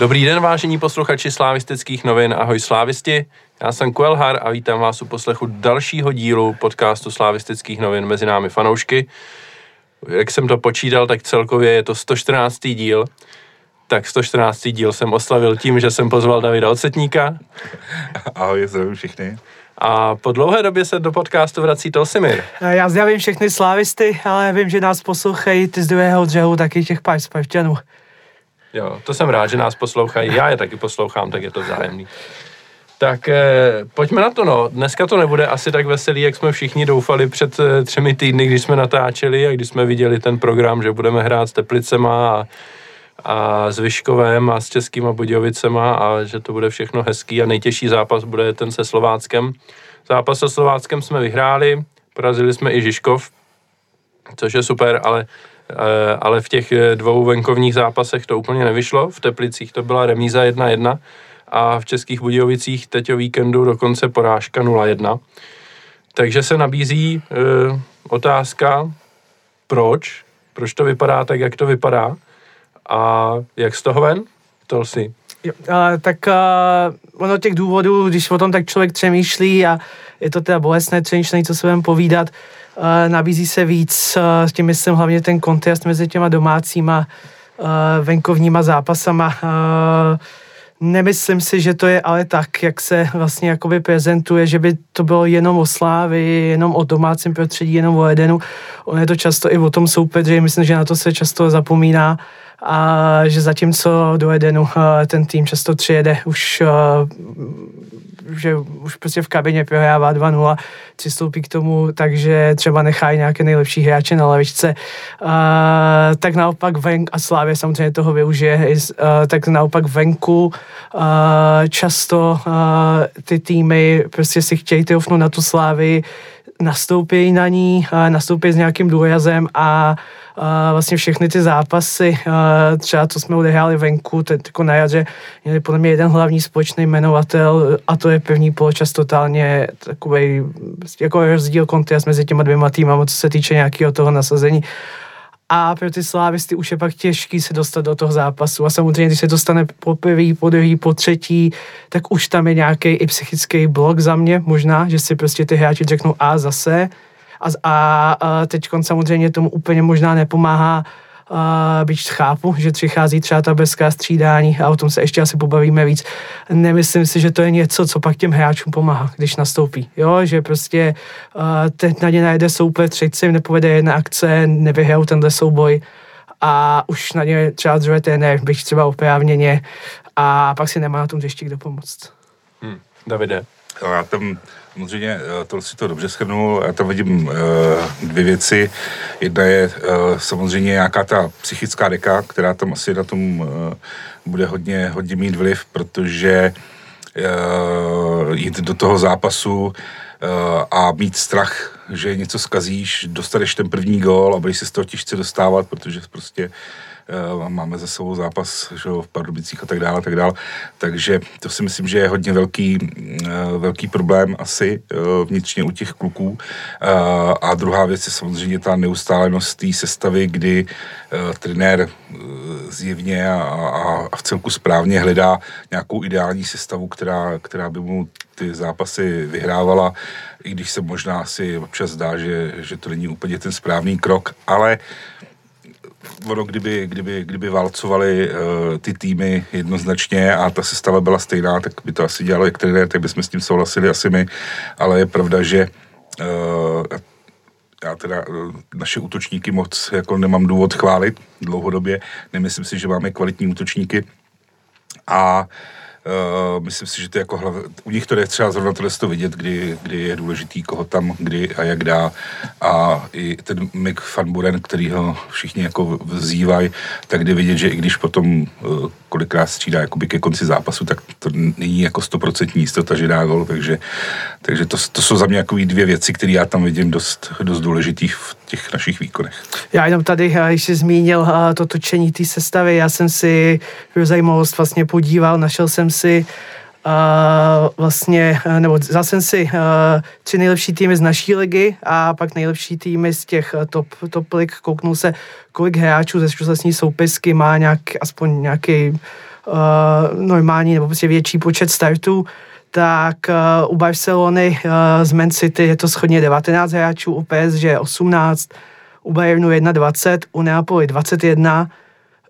Dobrý den, vážení posluchači slávistických novin. Ahoj slávisti. Já jsem Kuelhar a vítám vás u poslechu dalšího dílu podcastu slávistických novin mezi námi fanoušky. Jak jsem to počítal, tak celkově je to 114. díl. Tak 114. díl jsem oslavil tím, že jsem pozval Davida Ocetníka. Ahoj, zdravím všechny. A po dlouhé době se do podcastu vrací Tolsimir. Já zdravím všechny slávisty, ale vím, že nás poslouchají ty z druhého dřehu, taky těch pár spavčanů. Jo, to jsem rád, že nás poslouchají. Já je taky poslouchám, tak je to vzájemný. Tak eh, pojďme na to, no. Dneska to nebude asi tak veselý, jak jsme všichni doufali před eh, třemi týdny, když jsme natáčeli a když jsme viděli ten program, že budeme hrát s Teplicema a, a s Vyškovem a s Českýma Budějovicema a že to bude všechno hezký a nejtěžší zápas bude ten se Slováckem. Zápas se Slováckem jsme vyhráli, porazili jsme i Žižkov, což je super, ale ale v těch eh, dvou venkovních zápasech to úplně nevyšlo. V Teplicích to byla remíza 1-1 a v Českých Budějovicích teď o víkendu dokonce porážka 0-1. Takže se nabízí e, otázka, proč? Proč to vypadá tak, jak to vypadá? A jak z toho ven? To si. Jo, tak a, ono těch důvodů, když o tom tak člověk přemýšlí a je to teda bolestné přemýšlení, co se budeme povídat, nabízí se víc, s tím myslím hlavně ten kontrast mezi těma domácíma venkovníma zápasama. Nemyslím si, že to je ale tak, jak se vlastně jakoby prezentuje, že by to bylo jenom o slávy, jenom o domácím prostředí, jenom o Edenu. On je to často i o tom soupeři, myslím, že na to se často zapomíná a že zatímco do Edenu ten tým často přijede už že už prostě v kabině prohrává 2-0, přistoupí k tomu, takže třeba nechají nějaké nejlepší hráče na levičce. Uh, tak naopak ven, a Slávě samozřejmě toho využije, uh, tak naopak venku uh, často uh, ty týmy prostě si chtějí troufnout na tu Slávy, nastoupí na ní, nastoupí s nějakým důrazem a vlastně všechny ty zápasy, třeba co jsme odehráli venku, teď jako na jaře, měli podle mě jeden hlavní společný jmenovatel a to je první poločas totálně takový jako rozdíl kontrast mezi těma dvěma týmama, co se týče nějakého toho nasazení. A pro ty slávisty už je pak těžký se dostat do toho zápasu. A samozřejmě, když se dostane po první, po druhý, po třetí, tak už tam je nějaký i psychický blok za mě, možná, že si prostě ty hráči řeknou a zase, a, a, a teď samozřejmě tomu úplně možná nepomáhá Uh, byť chápu, že přichází třeba ta bezká střídání a o tom se ještě asi pobavíme víc. Nemyslím si, že to je něco, co pak těm hráčům pomáhá, když nastoupí. Jo, že prostě uh, teď na ně najde soupeř, se jim nepovede jedna akce, nevyhrajou tenhle souboj a už na ně třeba druhé trenér, bych třeba oprávněně a pak si nemá na tom ještě kdo pomoct. Hmm. Davide. Já tam Samozřejmě eh, to si to dobře shrnul. Já tam vidím uh, dvě věci. Jedna je uh, samozřejmě nějaká ta psychická deka, která tam asi na tom uh, bude hodně, hodně mít vliv, protože jít do toho zápasu a mít strach, že něco skazíš, dostaneš ten první gól a budeš se z toho těžce dostávat, protože prostě máme za sebou zápas že, v Pardubicích a tak dále, tak dále. Takže to si myslím, že je hodně velký, eh, velký problém asi eh, vnitřně u těch kluků. A druhá věc je samozřejmě ta neustálenost té sestavy, kdy trenér zjevně a, a, a v celku správně hledá nějakou ideální sestavu, která, která by mu ty zápasy vyhrávala, i když se možná si občas zdá, že, že to není úplně ten správný krok, ale ono, kdyby, kdyby, kdyby válcovali uh, ty týmy jednoznačně a ta sestava byla stejná, tak by to asi dělalo jak trenér, tak bychom s tím souhlasili asi my, ale je pravda, že uh, já teda uh, naše útočníky moc jako nemám důvod chválit dlouhodobě, nemyslím si, že máme kvalitní útočníky. A uh, Uh, myslím si, že to je jako hlav... u nich to je třeba zrovna tohle to vidět, kdy, kdy je důležitý, koho tam, kdy a jak dá. A i ten Mick Van Buren, který ho všichni jako vzývají, tak kdy vidět, že i když potom uh, kolikrát střídá jakoby ke konci zápasu, tak to není jako stoprocentní jistota, že dá gol, takže, takže to, to jsou za mě jako dvě věci, které já tam vidím dost, dost důležitých v těch našich výkonech. Já jenom tady, když jsi zmínil to točení té sestavy, já jsem si pro zajímavost vlastně podíval, našel jsem si Uh, vlastně, nebo vzal jsem si uh, tři nejlepší týmy z naší ligy a pak nejlepší týmy z těch top, top lig. Kouknul se, kolik hráčů ze současné soupisky má nějak, aspoň nějaký normální nebo prostě větší počet startů, tak uh, u Barcelony uh, z Man City je to schodně 19 hráčů, u PSG 18, u Bayernu 21, u Neapoli 21,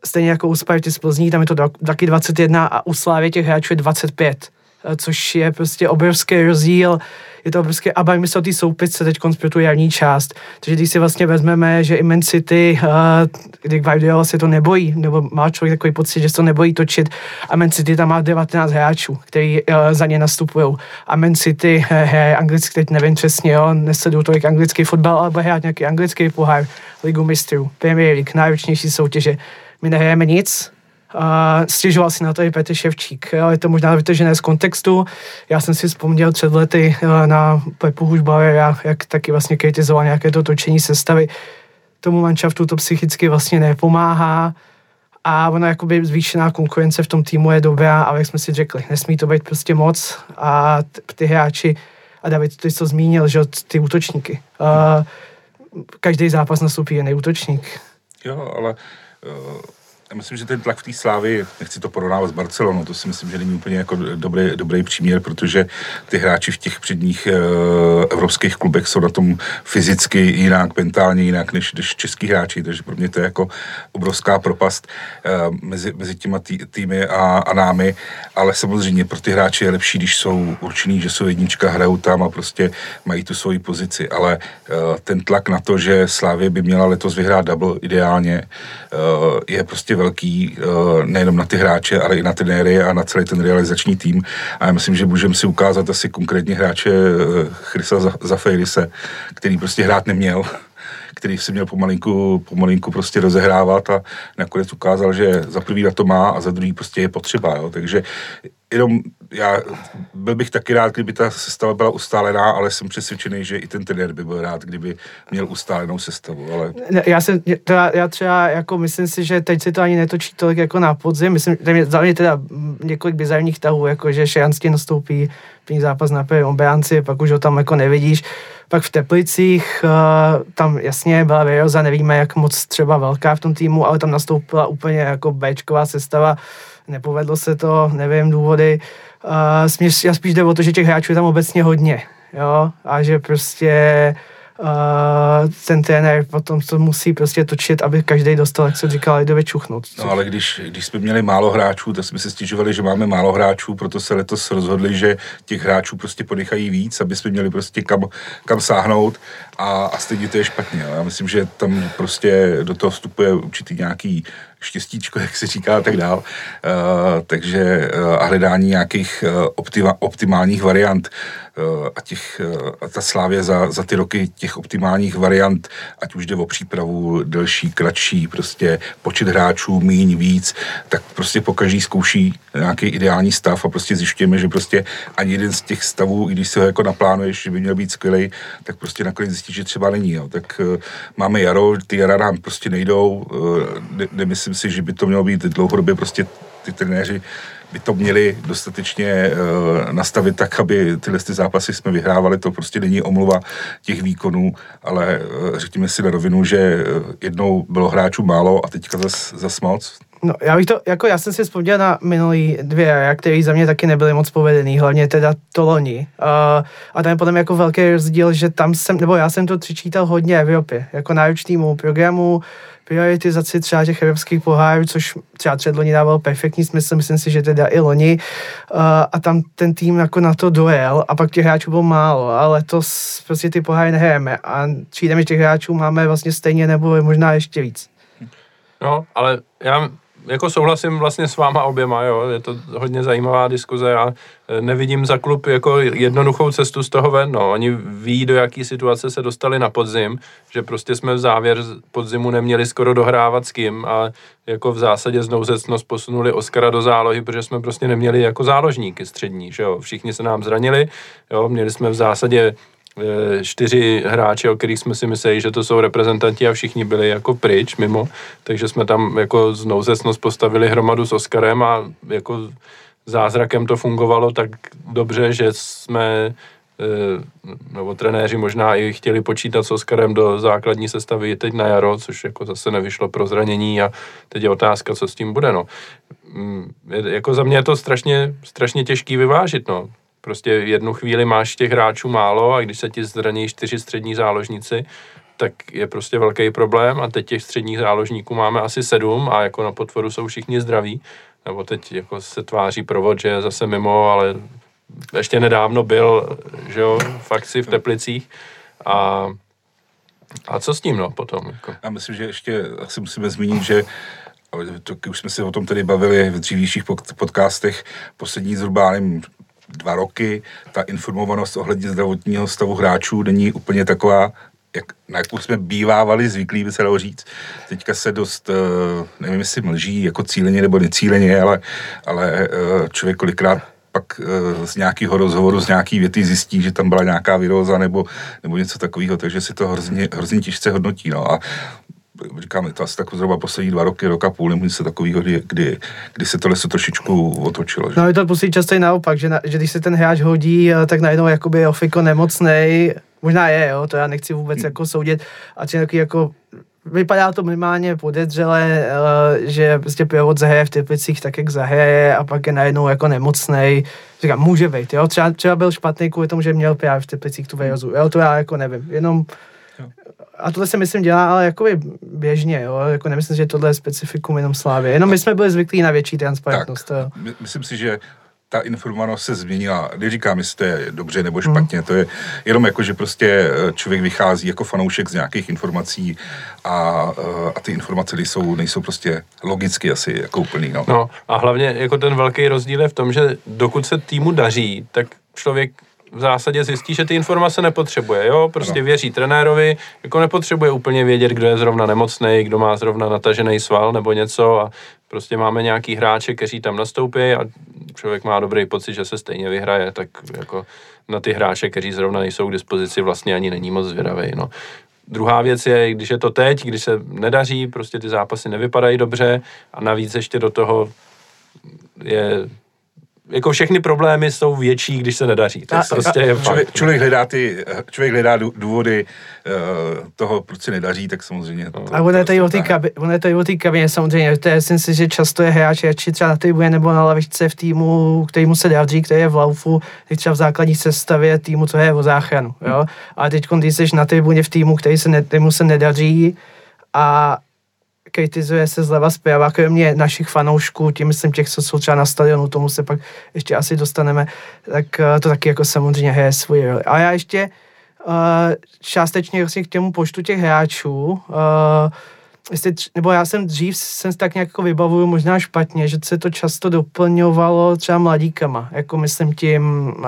stejně jako u Sparty z Plzní, tam je to taky 21 a u Slávy těch hráčů je 25, uh, což je prostě obrovský rozdíl je to obrovské, a bavíme se o té soupisce teď pro tu jarní část. Takže když si vlastně vezmeme, že i City, uh, Guardiola se to nebojí, nebo má člověk takový pocit, že se to nebojí točit, a Man City tam má 19 hráčů, který uh, za ně nastupují. A Man City hraje anglicky, teď nevím přesně, jo, nesleduju tolik anglický fotbal, ale bude hrát nějaký anglický pohár, Ligu mistrů, Premier League, nejročnější soutěže. My nehrajeme nic, a stěžoval si na to i Petr Ševčík. Jo, je to možná vytržené z kontextu. Já jsem si vzpomněl před lety eh, na Pepu Hušbauera, jak taky vlastně kritizoval nějaké to točení sestavy. Tomu manšaftu to psychicky vlastně nepomáhá a ona jakoby zvýšená konkurence v tom týmu je dobrá, ale jak jsme si řekli, nesmí to být prostě moc a ty hráči, a David, ty to zmínil, že ty útočníky. Uh, každý zápas nastoupí jiný útočník. Jo, ale uh já myslím, že ten tlak v té slávy, nechci to porovnávat s Barcelonou, to si myslím, že není úplně jako dobrý, dobrý příměr, protože ty hráči v těch předních e, evropských klubech jsou na tom fyzicky jinak, mentálně jinak než, než český hráči, takže pro mě to je jako obrovská propast e, mezi, mezi těma tý, týmy a, a námi, ale samozřejmě pro ty hráče je lepší, když jsou určený, že jsou jednička, hrajou tam a prostě mají tu svoji pozici, ale e, ten tlak na to, že Slávě by měla letos vyhrát double ideálně, e, je prostě velký uh, nejenom na ty hráče, ale i na trenéry a na celý ten realizační tým. A já myslím, že můžeme si ukázat asi konkrétně hráče uh, Chrisa Zafeirise, který prostě hrát neměl který si měl pomalinku, pomalinku prostě rozehrávat a nakonec ukázal, že za prvý na to má a za druhý prostě je potřeba. Jo. Takže jenom já byl bych taky rád, kdyby ta sestava byla ustálená, ale jsem přesvědčený, že i ten trenér by byl rád, kdyby měl ustálenou sestavu. Ale... Já, jsem, to já, třeba jako myslím si, že teď se to ani netočí tolik jako na podzim. Myslím, že za mě teda několik bizarních tahů, jako že Šejanský nastoupí první zápas na první pak už ho tam jako nevidíš. Pak v Teplicích, uh, tam jasně byla Veroza, nevíme, jak moc třeba velká v tom týmu, ale tam nastoupila úplně jako Bčková sestava nepovedlo se to, nevím důvody. Uh, já spíš jde o to, že těch hráčů je tam obecně hodně, jo, a že prostě ten trenér potom to musí prostě točit, aby každý dostal, jak se říká, lidově čuchnout. No ale když, když jsme měli málo hráčů, tak jsme se stěžovali, že máme málo hráčů, proto se letos rozhodli, že těch hráčů prostě ponechají víc, aby jsme měli prostě kam, kam sáhnout a, a stejně to je špatně. Já myslím, že tam prostě do toho vstupuje určitý nějaký štěstíčko, jak se říká a tak dál. Uh, takže uh, a hledání nějakých uh, optima, optimálních variant uh, a, těch, uh, a ta slávě za, za ty roky těch optimálních variant, ať už jde o přípravu delší, kratší, prostě počet hráčů, míň, víc, tak prostě po každý zkouší nějaký ideální stav a prostě zjišťujeme, že prostě ani jeden z těch stavů, i když se ho jako naplánuješ, že by měl být skvělý, tak prostě nakonec zjistíš, že třeba není. Jo. Tak uh, máme jaro, ty jara nám prostě nejdou, uh, ne, nemyslím myslím si, že by to mělo být dlouhodobě prostě ty trenéři by to měli dostatečně uh, nastavit tak, aby tyhle ty zápasy jsme vyhrávali. To prostě není omluva těch výkonů, ale uh, řekněme si na rovinu, že jednou bylo hráčů málo a teďka zas, zas moc. No, já bych to, jako já jsem si vzpomněl na minulý dvě, které za mě taky nebyly moc povedený, hlavně teda to loni. Uh, a tam je potom jako velký rozdíl, že tam jsem, nebo já jsem to přičítal hodně Evropě, jako náročnému programu, prioritizaci třeba těch evropských pohárů, což třeba předloni dával perfektní smysl, myslím si, že teda i loni. Uh, a tam ten tým jako na to dojel a pak těch hráčů bylo málo, ale to prostě ty poháry nehrajeme a přijde že těch hráčů máme vlastně stejně nebo možná ještě víc. No, ale já jako souhlasím vlastně s váma oběma, jo, je to hodně zajímavá diskuze a e, nevidím za klub jako jednoduchou cestu z toho ven, no. Oni ví, do jaký situace se dostali na podzim, že prostě jsme v závěr podzimu neměli skoro dohrávat s kým a jako v zásadě znouzecnost posunuli Oscara do zálohy, protože jsme prostě neměli jako záložníky střední, že jo. Všichni se nám zranili, jo, měli jsme v zásadě Eh, čtyři hráče, o kterých jsme si mysleli, že to jsou reprezentanti a všichni byli jako pryč mimo, takže jsme tam jako z nouzecnost postavili hromadu s Oskarem a jako zázrakem to fungovalo tak dobře, že jsme nebo trenéři možná i chtěli počítat s Oskarem do základní sestavy teď na jaro, což jako zase nevyšlo pro zranění a teď je otázka, co s tím bude, no. Mm, jako za mě je to strašně, strašně těžký vyvážit, no. Prostě jednu chvíli máš těch hráčů málo a když se ti zraní čtyři střední záložníci, tak je prostě velký problém a teď těch středních záložníků máme asi sedm a jako na potvoru jsou všichni zdraví. Nebo teď jako se tváří provod, že je zase mimo, ale ještě nedávno byl, že jo, v akci v Teplicích a a co s tím, no, potom? Jako? Já myslím, že ještě asi musíme zmínit, že to, už jsme se o tom tady bavili v dřívějších podcastech, poslední zhruba, nevím, dva roky, ta informovanost ohledně zdravotního stavu hráčů není úplně taková, jak, na jakou jsme bývávali zvyklí, by se dalo říct. Teďka se dost, eh, nevím, jestli mlží jako cíleně nebo necíleně, ale, ale eh, člověk kolikrát pak eh, z nějakého rozhovoru, z nějaký věty zjistí, že tam byla nějaká viróza nebo, nebo něco takového, takže si to hrozně, hrozně těžce hodnotí. No. A říkám, to asi tak zhruba poslední dva roky, roka půl, nebo se takového, kdy, kdy, kdy se tohle se trošičku otočilo. Že? No je to poslední často i naopak, že, na, že když se ten hráč hodí, tak najednou jakoby Ofiko nemocnej, možná je, jo, to já nechci vůbec hmm. jako soudit, a nějaký jako vypadá to minimálně podezřele, eh, že prostě pivot zahraje v Teplicích tak, jak zahraje a pak je najednou jako nemocnej. Říkám, může být, jo, třeba, třeba byl špatný kvůli tomu, že měl právě v Teplicích tu výrozu, jo, to já jako nevím, jenom a tohle se myslím dělá, ale jako běžně, jo? jako nemyslím, že tohle je specifikum jenom Slávy. Jenom my jsme byli zvyklí na větší transparentnost. Tak, myslím si, že ta informovanost se změnila. Neříkám, jestli to je dobře nebo hmm. špatně, hmm. to je jenom jako, že prostě eh, člověk vychází jako fanoušek z nějakých informací a, eh, a ty informace nejsou, nejsou prostě logicky asi jako úplný. No. no a hlavně jako ten velký rozdíl je v tom, že dokud se týmu daří, tak člověk v zásadě zjistí, že ty informace nepotřebuje, jo, prostě no. věří trenérovi, jako nepotřebuje úplně vědět, kdo je zrovna nemocný, kdo má zrovna natažený sval nebo něco a prostě máme nějaký hráče, kteří tam nastoupí a člověk má dobrý pocit, že se stejně vyhraje, tak jako na ty hráče, kteří zrovna nejsou k dispozici, vlastně ani není moc zvědavý, no. Druhá věc je, když je to teď, když se nedaří, prostě ty zápasy nevypadají dobře a navíc ještě do toho je jako všechny problémy jsou větší, když se nedaří. To a, prostě a, je člověk, člověk, hledá ty, člověk hledá důvody uh, toho, proč se nedaří, tak samozřejmě. To, a ono je to i o té kabině, samozřejmě. To je, myslím si, že často je hráč, či třeba na tribuně nebo na lavičce v týmu, který mu se daří, který je v laufu, teď třeba v základní sestavě týmu, co je o záchranu. Jo? A teď, když jsi na tribuně v týmu, který se, ne, mu se nedaří a kritizuje se zleva zprava, kromě našich fanoušků, tím myslím těch, co jsou třeba na stadionu, tomu se pak ještě asi dostaneme, tak eh, to taky jako samozřejmě hraje svůj roli. A já ještě uh, částečně vlastně k těmu počtu těch hráčů, uh, jestli, nebo já jsem dřív jsem tak nějak jako vybavuju možná špatně, že se to často doplňovalo třeba mladíkama, jako myslím tím, uh,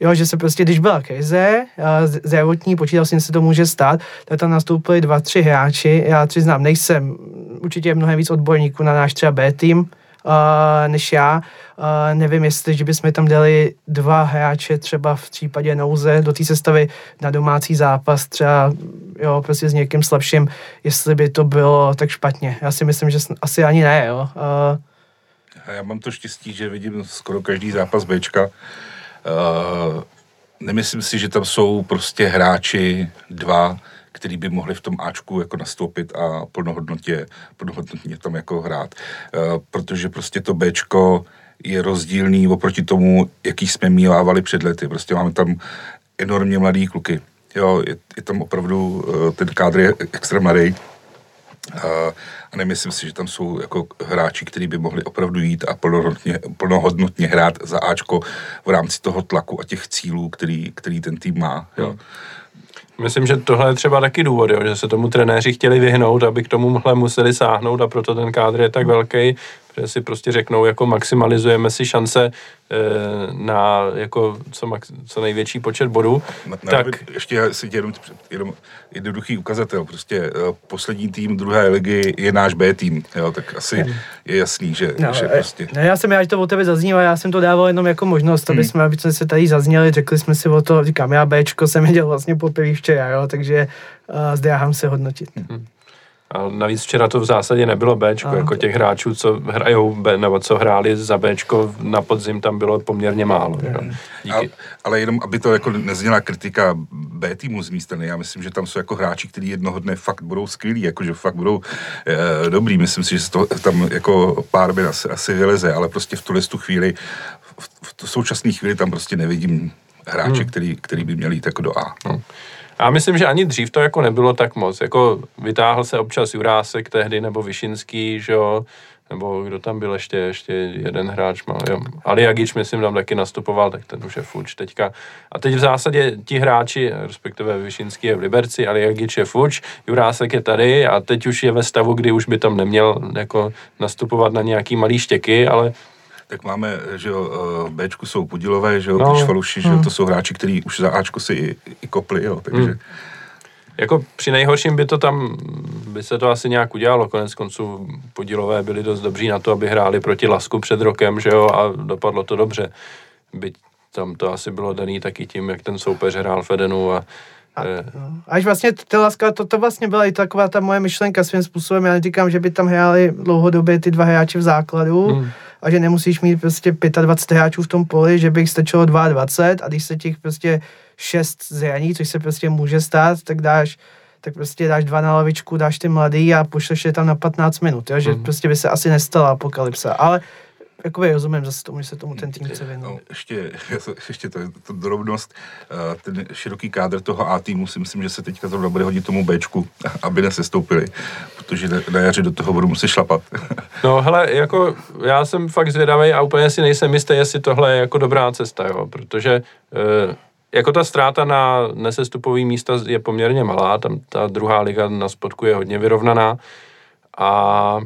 jo, že se prostě, když byla krize uh, zdravotní, počítal jsem, že se to může stát, tak tam nastoupili dva, tři hráči, já přiznám, nejsem, určitě mnohem víc odborníků na náš třeba B tým, uh, než já. Uh, nevím, jestli, že bychom tam dali dva hráče třeba v případě nouze do té sestavy na domácí zápas, třeba jo, prostě s někým slabším, jestli by to bylo tak špatně. Já si myslím, že asi ani ne, jo. Uh, já mám to štěstí, že vidím skoro každý zápas Bčka. Uh, nemyslím si, že tam jsou prostě hráči dva, který by mohli v tom Ačku jako nastoupit a plnohodnotně, plnohodnotně tam jako hrát. Uh, protože prostě to Bčko je rozdílný oproti tomu, jaký jsme mívávali před lety. Prostě máme tam enormně mladý kluky. Jo, je, je tam opravdu, uh, ten kádr je extra mladý. Uh, a nemyslím si, že tam jsou jako hráči, kteří by mohli opravdu jít a plnohodnotně, plnohodnotně hrát za Ačko v rámci toho tlaku a těch cílů, který, který ten tým má. Jo. Myslím, že tohle je třeba taky důvod, jo, že se tomu trenéři chtěli vyhnout, aby k tomuhle museli sáhnout a proto ten kádr je tak velký, že si prostě řeknou, jako maximalizujeme si šance e, na jako co, max, co největší počet bodů. Na, tak... Ještě si jenom, jenom jednoduchý ukazatel, prostě e, poslední tým druhé ligy je náš B tým, jo, tak asi je jasný, že, no, že prostě... Ne, já jsem, já to o tebe zaznívá, já jsem to dával jenom jako možnost, aby hmm. jsme, aby jsme se tady zazněli, řekli jsme si o to, říkám, já Bčko jsem viděl vlastně poprvé včera, jo, takže uh, zdráhám se hodnotit. Hmm. A navíc včera to v zásadě nebylo Bčko, Ano. jako těch hráčů, co hrajou B, nebo co hráli za Bčko na podzim, tam bylo poměrně málo. Ale, Díky. ale jenom, aby to jako nezněla kritika B týmu z mé strany, já myslím, že tam jsou jako hráči, kteří jednoho dne fakt budou skvělí, jakože fakt budou e, dobrý. Myslím si, že to, tam jako pár by asi, asi vyleze, ale prostě v tuhle tu chvíli, v, v současné chvíli tam prostě nevidím hráče, hmm. který, který by měli jít jako do A. Hmm. Já myslím, že ani dřív to jako nebylo tak moc. Jako vytáhl se občas Jurásek tehdy, nebo Vyšinský, že jo, nebo kdo tam byl ještě, ještě jeden hráč, mal, jo. Ali Jagič, myslím, tam taky nastupoval, tak ten už je fuč teďka. A teď v zásadě ti hráči, respektive Vyšinský je v Liberci, Ali Jagič je fuč, Jurásek je tady a teď už je ve stavu, kdy už by tam neměl jako nastupovat na nějaký malý štěky, ale Tak máme, že jo, eh, v Bčku jsou Podilové, že jo, No. no. Švaluši, že jo, to jsou hráči, kteří už za Ačko si i, i kopli, jo, takže... Hmm. Jako při nejhorším by to tam, by se to asi nějak udělalo, konec konců podílové byli dost dobří na to, aby hráli proti Lasku před rokem, že jo, a dopadlo to dobře. Byť tam to asi bylo daný taky tím, jak ten soupeř hrál Fedenu a, A, eh, no. Až vlastně ty laska, to, to vlastně byla i taková ta moje myšlenka svým způsobem. Já neříkám, že by tam hráli dlouhodobě ty dva hráči v základu Hmm. A že nemusíš mít prostě 25 hráčů v tom poli, že by jich stačilo 22 a když se těch prostě 6 zraní, což se prostě může stát, tak dáš tak prostě dáš dva na lavičku, dáš ty mladý a pošleš je tam na 15 minut, jo? že Mhm. prostě by se asi nestala apokalypsa, ale jakoby rozumím zase tomu, že se tomu ten tým chce věnovat. No, ještě, ještě to, to drobnost, eh, ten široký kádr toho A týmu si myslím, že se teďka zrovna bude hodit tomu Bčku, aby nesestoupili, protože na, jaře do toho budou muset šlapat. No hele, jako já jsem fakt zvědavý a úplně si nejsem jistý, jestli tohle je jako dobrá cesta, jo, protože e, jako ta ztráta na nesestupový místa je poměrně malá, tam ta druhá liga na spodku je hodně vyrovnaná a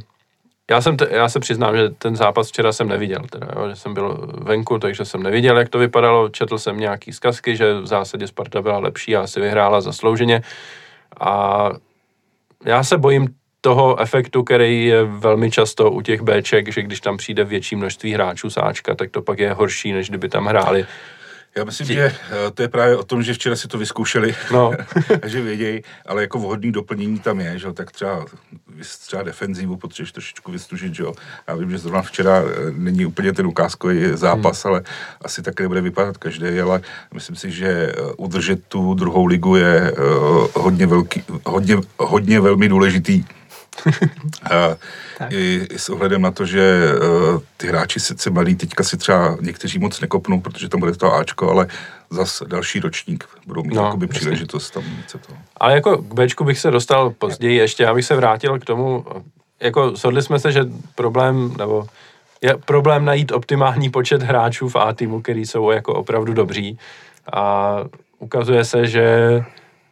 já, jsem te, já se přiznám, že ten zápas včera jsem neviděl, teda, jo, že jsem byl venku, takže jsem neviděl, jak to vypadalo, četl jsem nějaký zkazky, že v zásadě Sparta byla lepší a asi vyhrála zaslouženě a já se bojím toho efektu, který je velmi často u těch Bček, že když tam přijde větší množství hráčů z Ačka, tak to pak je horší, než kdyby tam hráli. Já myslím, že eh, to je právě o tom, že včera si to vyzkoušeli No. a že vědějí, ale jako vhodný doplnění tam je, že jo, tak třeba, třeba defenzivu potřebuješ trošičku vystužit, že jo. Já vím, že zrovna včera eh, není úplně ten ukázkový zápas, ale asi tak nebude vypadat každý, ale myslím si, že eh, udržet tu druhou ligu je hodně velký, hodně, hodně velmi důležitý. A i, i s ohledem na to, že uh, ty hráči sice mladí teďka si třeba někteří moc nekopnou, protože tam bude to Ačko, ale zas další ročník budou mít No, jakoby příležitost tam něco toho. Ale jako k Bčku bych se dostal později ještě, já bych se vrátil k tomu, jako shodli jsme se, že problém, nebo je problém najít optimální počet hráčů v A týmu, který jsou jako opravdu dobří. A ukazuje se, že,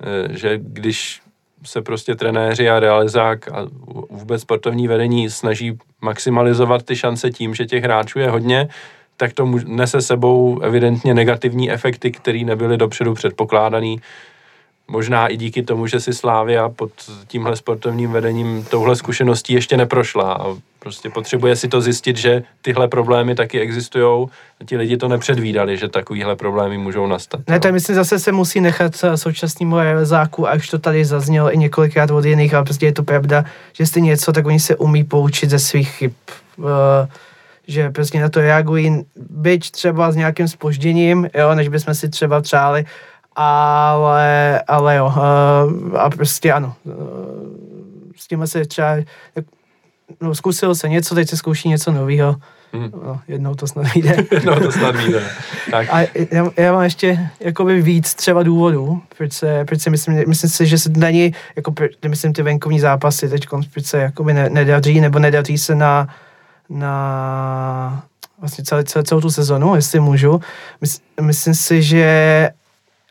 eh, že když se prostě trenéři a realizák a vůbec sportovní vedení snaží maximalizovat ty šance tím, že těch hráčů je hodně, tak to nese sebou evidentně negativní efekty, které nebyly dopředu předpokládaný. Možná i díky tomu, že si Slávia pod tímhle sportovním vedením touhle zkušeností ještě neprošla a prostě potřebuje si to zjistit, že tyhle problémy taky existují a ti lidi to nepředvídali, že takovýhle problémy můžou nastat. Ne, no. to myslím zase se musí nechat eh, současnému realizáku, a už to tady zaznělo i několikrát od jiných, ale prostě je to pravda, že jestli něco, tak oni se umí poučit ze svých chyb. Eh, že prostě na to reagují, byť třeba s nějakým spožděním, jo, než bychom si třeba přáli, ale, ale jo, eh, a prostě ano, eh, s tímhle se třeba, no, zkusil se něco, teď se zkouší něco nového, Hmm. no, jednou to snad vyjde. no to snad víte. Tak, A já, já mám ještě jakoby víc třeba důvodů, proč se, proč se myslím, myslím si, že se není, jako myslím ty venkovní zápasy teď, proč se jakoby ne, nedaří, nebo nedaří se na, na vlastně celý, celou, celou tu sezonu, jestli můžu. Mys, myslím si, že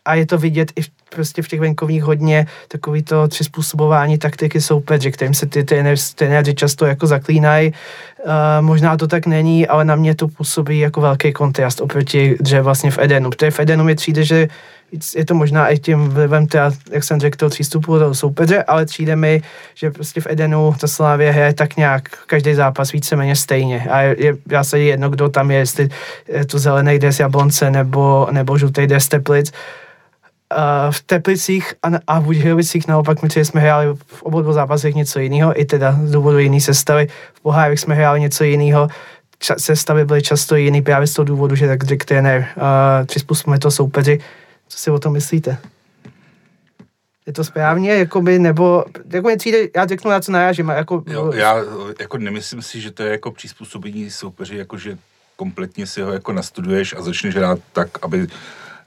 a je to vidět i v, prostě v těch venkovních hodně takový to přizpůsobování taktiky soupeře, kterým se ty trenéři často jako zaklínají. Uh, možná to tak není, ale na mě to působí jako velký kontrast oproti dře vlastně v Edenu. Protože v Edenu mi přijde, že je to možná i tím vlivem, teda, jak jsem řekl, toho přístupu do soupeře, ale přijde mi, že prostě v Edenu ta Slávě hraje tak nějak každý zápas víceméně stejně. A je, je já se jedno, kdo tam je, jestli je to zelený des Jablonce nebo, nebo žlutý des Teplic. V Teplicích a, a v Budějovicích naopak my jsme hráli v obou dvou zápasech něco jiného, i teda z důvodu jiný sestavy. V Pohárech jsme hráli něco jiného, sestavy byly často jiný právě z toho důvodu, že tak řekl trenér, uh, přizpůsobíme to soupeři. Co si o tom myslíte? Je to správně, jakoby, nebo, jako mě přijde, já řeknu, na co narážím. Jako, jo, já jako nemyslím si, že to je jako přizpůsobení soupeři, jako že kompletně si ho jako nastuduješ a začneš hrát tak, aby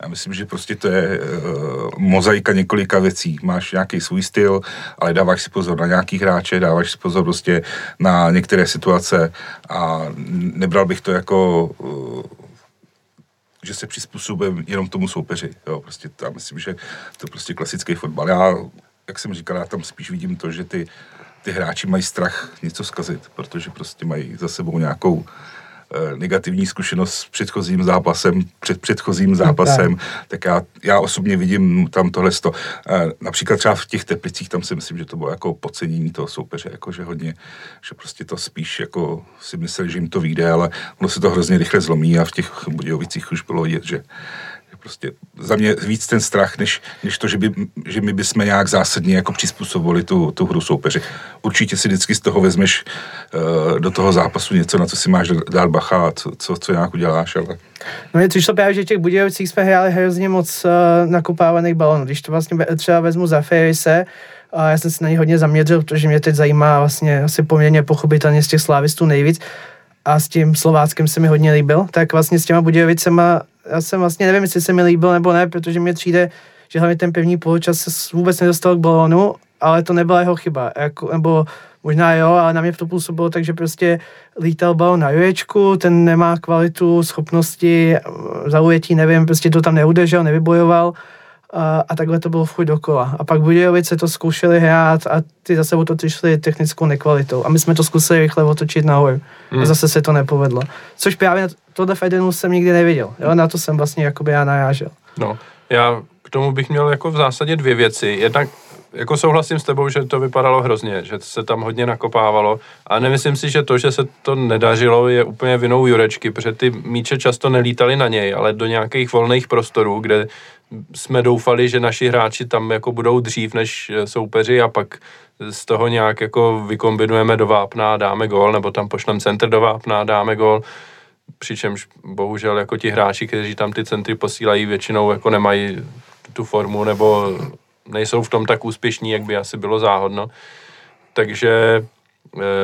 já myslím, že prostě to je uh, mozaika několika věcí. Máš nějaký svůj styl, ale dáváš si pozor na nějaký hráče, dáváš si pozor prostě na některé situace a nebral bych to jako uh, že se přizpůsobím jenom tomu soupeři. Jo, prostě já myslím, že to je prostě klasický fotbal. Já, jak jsem říkal, já tam spíš vidím to, že ty, ty hráči mají strach něco zkazit, protože prostě mají za sebou nějakou negativní zkušenost s předchozím zápasem, před předchozím zápasem, tak já, já osobně vidím tam tohle. Eh, například třeba v těch Teplicích, tam si myslím, že to bylo jako podcenění toho soupeře, jako že hodně, že prostě to spíš jako si mysleli, že jim to vyjde, ale ono se to hrozně rychle zlomí a v těch Budějovicích už bylo vidět, že prostě za mě víc ten strach, než, než to, že, by, že my bychom nějak zásadně jako přizpůsobili tu, tu hru soupeři. Určitě si vždycky z toho vezmeš uh, do toho zápasu něco, na co si máš dát bacha a co, co, co nějak uděláš, ale... No mě přišlo právě, že těch Budějovicích jsme hráli hrozně moc uh, balonů. Když to vlastně třeba vezmu za Ferise, a já jsem se na ně hodně zaměřil, protože mě teď zajímá vlastně asi poměrně pochopitelně z těch slávistů nejvíc a s tím Slováckem se mi hodně líbil, tak vlastně s těma Budějovicema já jsem vlastně nevím, jestli se mi líbil nebo ne, protože mě přijde, že hlavně ten pevný poločas se vůbec nedostal k balonu, ale to nebyla jeho chyba, jako, nebo možná jo, ale na mě to působilo tak, že prostě lítal balon na joječku, ten nemá kvalitu, schopnosti, zaujetí, nevím, prostě to tam neudržel, nevybojoval a, a takhle to bylo furt dokola. A pak Budějovice to zkoušeli hrát a ty zase o to technickou nekvalitou. A my jsme to zkusili rychle otočit nahoru. Hmm. A zase se to nepovedlo. Což právě tohle v Edenu jsem nikdy neviděl. Jo? Na to jsem vlastně jakoby já narážel. No, já k tomu bych měl jako v zásadě dvě věci. Jednak jako souhlasím s tebou, že to vypadalo hrozně, že se tam hodně nakopávalo a nemyslím si, že to, že se to nedařilo, je úplně vinou Jurečky, protože ty míče často nelítaly na něj, ale do nějakých volných prostorů, kde jsme doufali, že naši hráči tam jako budou dřív než soupeři a pak z toho nějak jako vykombinujeme do vápna a dáme gol, nebo tam pošlem centr do vápna a dáme gol. Přičemž bohužel jako ti hráči, kteří tam ty centry posílají, většinou jako nemají tu formu nebo nejsou v tom tak úspěšní, jak by asi bylo záhodno. Takže Eh,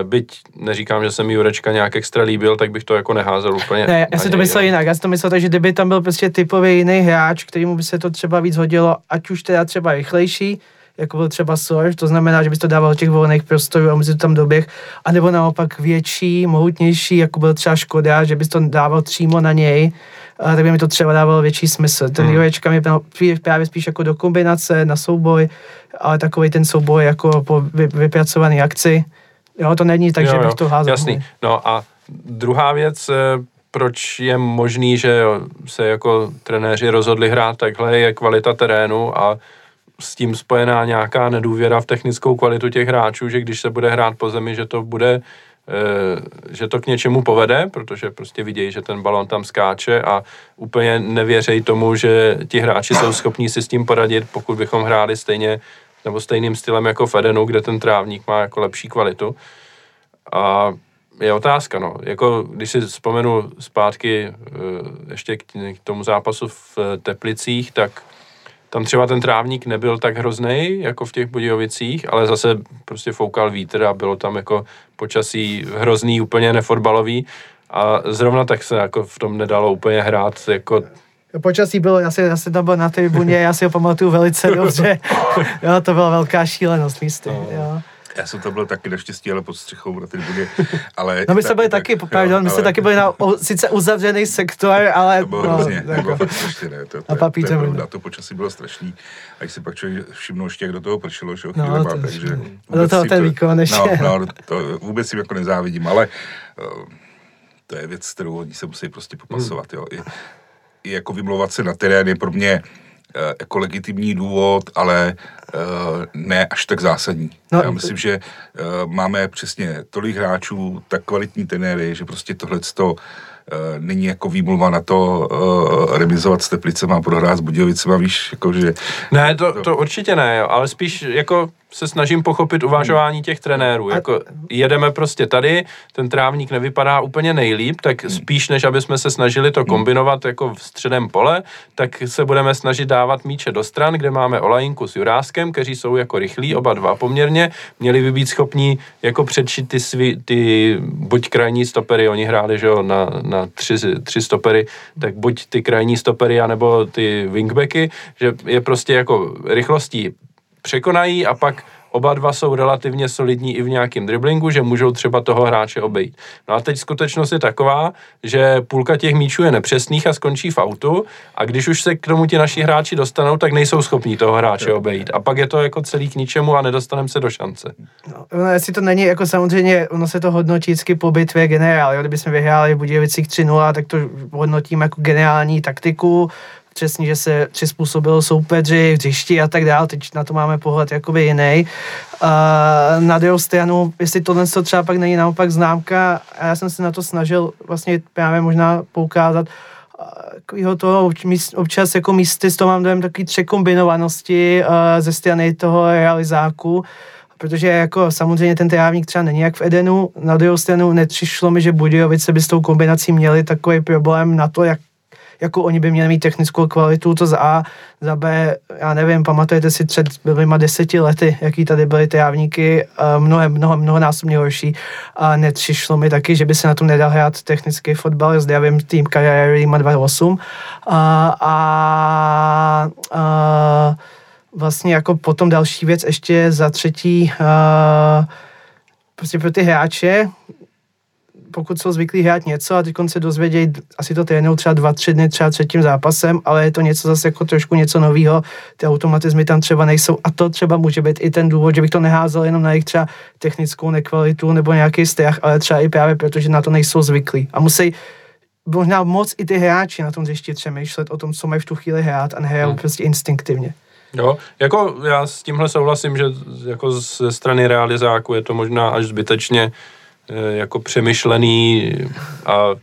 byť neříkám, že se mi Jurečka nějak extra líbil, tak bych to jako neházel úplně. Ne, já si to myslel jinak, já si to myslel tak, že kdyby tam byl prostě typově jiný hráč, kterýmu by se to třeba víc hodilo, ať už teda třeba rychlejší, jako byl třeba Sorge, to znamená, že bys to dával těch volných prostorů a mezi to tam doběh, anebo naopak větší, mohutnější, jako byl třeba Škoda, že bys to dával přímo na něj, a tak by mi to třeba dávalo větší smysl. Ten hmm. Jurečka mi právě spíš jako do kombinace, na souboj, ale takový ten souboj jako po vypracované akci, Jo, to není tak, jo, že bych to házel. Jasný. No a druhá věc, eh, proč je možný, že se jako trenéři rozhodli hrát takhle, je kvalita terénu a s tím spojená nějaká nedůvěra v technickou kvalitu těch hráčů, že když se bude hrát po zemi, že to bude eh, že to k něčemu povede, protože prostě vidějí, že ten balon tam skáče a úplně nevěřejí tomu, že ti hráči jsou schopní si s tím poradit, pokud bychom hráli stejně nebo stejným stylem jako v Edenu, kde ten trávník má jako lepší kvalitu. A je otázka, no. Jako, když si vzpomenu zpátky eh, ještě k tomu zápasu v Teplicích, tak tam třeba ten trávník nebyl tak hrozný jako v těch Budějovicích, ale zase prostě foukal vítr a bylo tam jako počasí hrozný, úplně nefotbalový a zrovna tak se jako v tom nedalo úplně hrát jako Počasí bylo, já, si, já jsem tam byl na tribuně, já si ho pamatuju velice dobře. jo, to byla velká šílenost místy. No. Jo. Já jsem tam byl taky naštěstí, ale pod střechou na tribuně. Ale no my jsme byli taky, taky pardon, my jsme taky byli na o, sice uzavřený sektor, ale... To bylo no, hrozně, to bylo fakt strašně, ne. To, to, a to, to, to, to počasí bylo strašný. A když si pak člověk všimnul ještě, jak do toho pršelo, že no, chvíli to, takže... Do toho ten výkon ještě. No, no, to vůbec si jako nezávidím, ale uh, to je věc, kterou oni se musí prostě popasovat, jo. I, i jako vymlouvat se na terén je pro mě eh, jako legitimní důvod, ale uh, ne až tak zásadní. No, Já myslím, že uh, máme přesně tolik hráčů, tak kvalitní tenéry, že prostě tohle to není jako výmluva na to uh, remizovat s Teplicema a prohrát s Budějovicema, víš, jako že... Ne, to, to určitě ne, jo, ale spíš jako se snažím pochopit uvažování těch trenérů. Jako jedeme prostě tady, ten trávník nevypadá úplně nejlíp, tak spíš než aby jsme se snažili to kombinovat jako v středem pole, tak se budeme snažit dávat míče do stran, kde máme Olajinku s Juráskem, kteří jsou jako rychlí, oba dva poměrně, měli by být schopní jako předšit ty, svý, ty buď krajní stopery, oni hráli že jo, na, na tři, tři stopery, tak buď ty krajní stopery, anebo ty wingbacky, že je prostě jako rychlostí překonají a pak oba dva jsou relativně solidní i v nějakém driblingu, že můžou třeba toho hráče obejít. No a teď skutečnost je taková, že půlka těch míčů je nepřesných a skončí v autu a když už se k tomu ti naši hráči dostanou, tak nejsou schopní toho hráče obejít. A pak je to jako celý k ničemu a nedostaneme se do šance. No, no jestli to není, jako samozřejmě, ono se to hodnotí vždycky po bitvě generál, jo? kdybychom vyhráli v Budějovicích 3-0, tak to hodnotím jako geniální taktiku, přesně, že se přizpůsobilo soupeři, hřišti a tak dále, teď na to máme pohled jakoby jiný. Uh, na druhou stranu, jestli tohle to třeba pak není naopak známka, a já jsem se na to snažil vlastně právě možná poukázat, takového toho občas jako místy, to mám dojem takový překombinovanosti uh, ze strany toho realizáku, protože jako samozřejmě ten trávník třeba není jak v Edenu, na druhou stranu nepřišlo mi, že Budějovice by s tou kombinací měli takový problém na to, jak jako oni by měli mít technickou kvalitu, to za A, za B, já nevím, pamatujete si před bylyma deseti lety, jaký tady byly trávníky, mnohem, mnoho, mnohonásobně horší. A nepřišlo mi taky, že by se na tom nedal hrát technický fotbal, zdravím tým kariéry má 28 a, a, a vlastně jako potom další věc ještě za třetí, a, prostě pro ty hráče, pokud jsou zvyklí hrát něco a teď se dozvědějí, asi to trénují třeba dva, tři dny, třeba třetím zápasem, ale je to něco zase jako trošku něco nového, ty automatizmy tam třeba nejsou a to třeba může být i ten důvod, že bych to neházel jenom na jejich třeba technickou nekvalitu nebo nějaký strach, ale třeba i právě proto, že na to nejsou zvyklí a musí možná moc i ty hráči na tom zjištit přemýšlet o tom, co mají v tu chvíli hrát a nehrajou hmm. prostě instinktivně. Jo, jako já s tímhle souhlasím, že jako ze strany realizáku je to možná až zbytečně jako přemýšlený a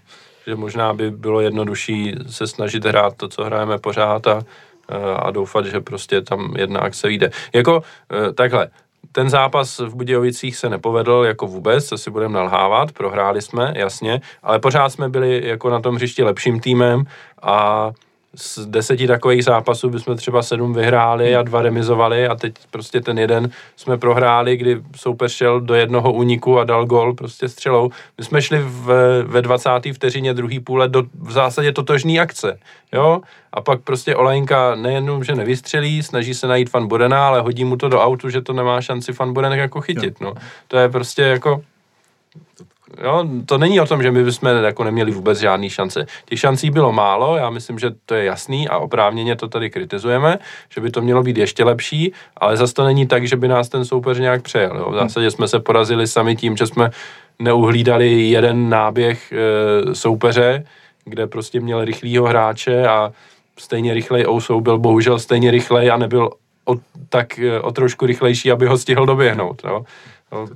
že možná by bylo jednodušší se snažit hrát to, co hrajeme pořád a, eh, a doufat, že prostě tam jedna akce vyjde. Jako eh, takhle, ten zápas v Budějovicích se nepovedl jako vůbec, co si budeme nalhávat, prohráli jsme, jasně, ale pořád jsme byli jako na tom hřišti lepším týmem a z deseti takových zápasů bychom třeba sedm vyhráli a dva remizovali a teď prostě ten jeden jsme prohráli, kdy soupeř šel do jednoho úniku a dal gol prostě střelou. My jsme šli v, ve 20. vteřině druhý půle do v zásadě totožný akce, jo? A pak prostě Olejnka nejenom, že nevystřelí, snaží se najít fan Bodena, ale hodí mu to do autu, že to nemá šanci fan Boden jako chytit, no. To je prostě jako Jo, to není o tom, že my bychom jako neměli vůbec žádný šance. Těch šancí bylo málo, já myslím, že to je jasný a oprávněně to tady kritizujeme, že by to mělo být ještě lepší, ale zase to není tak, že by nás ten soupeř nějak přejel. Jo. V zásadě jsme se porazili sami tím, že jsme neuhlídali jeden náběh e, soupeře, kde prostě měl rychlýho hráče a stejně rychlej Ousou byl bohužel stejně rychlej a nebyl o, tak e, o trošku rychlejší, aby ho stihl doběhnout. Jo. Jo,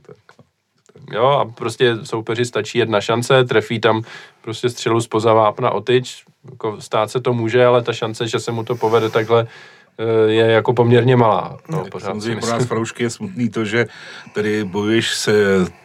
jo, a prostě soupeři stačí jedna šance, trefí tam prostě střelu spoza vápna o tyč, jako stát se to může, ale ta šance, že se mu to povede takhle Eh, je jako poměrně malá. No, pořád Samozřejmě pro nás fanoušky je smutný to, že tady bojuješ se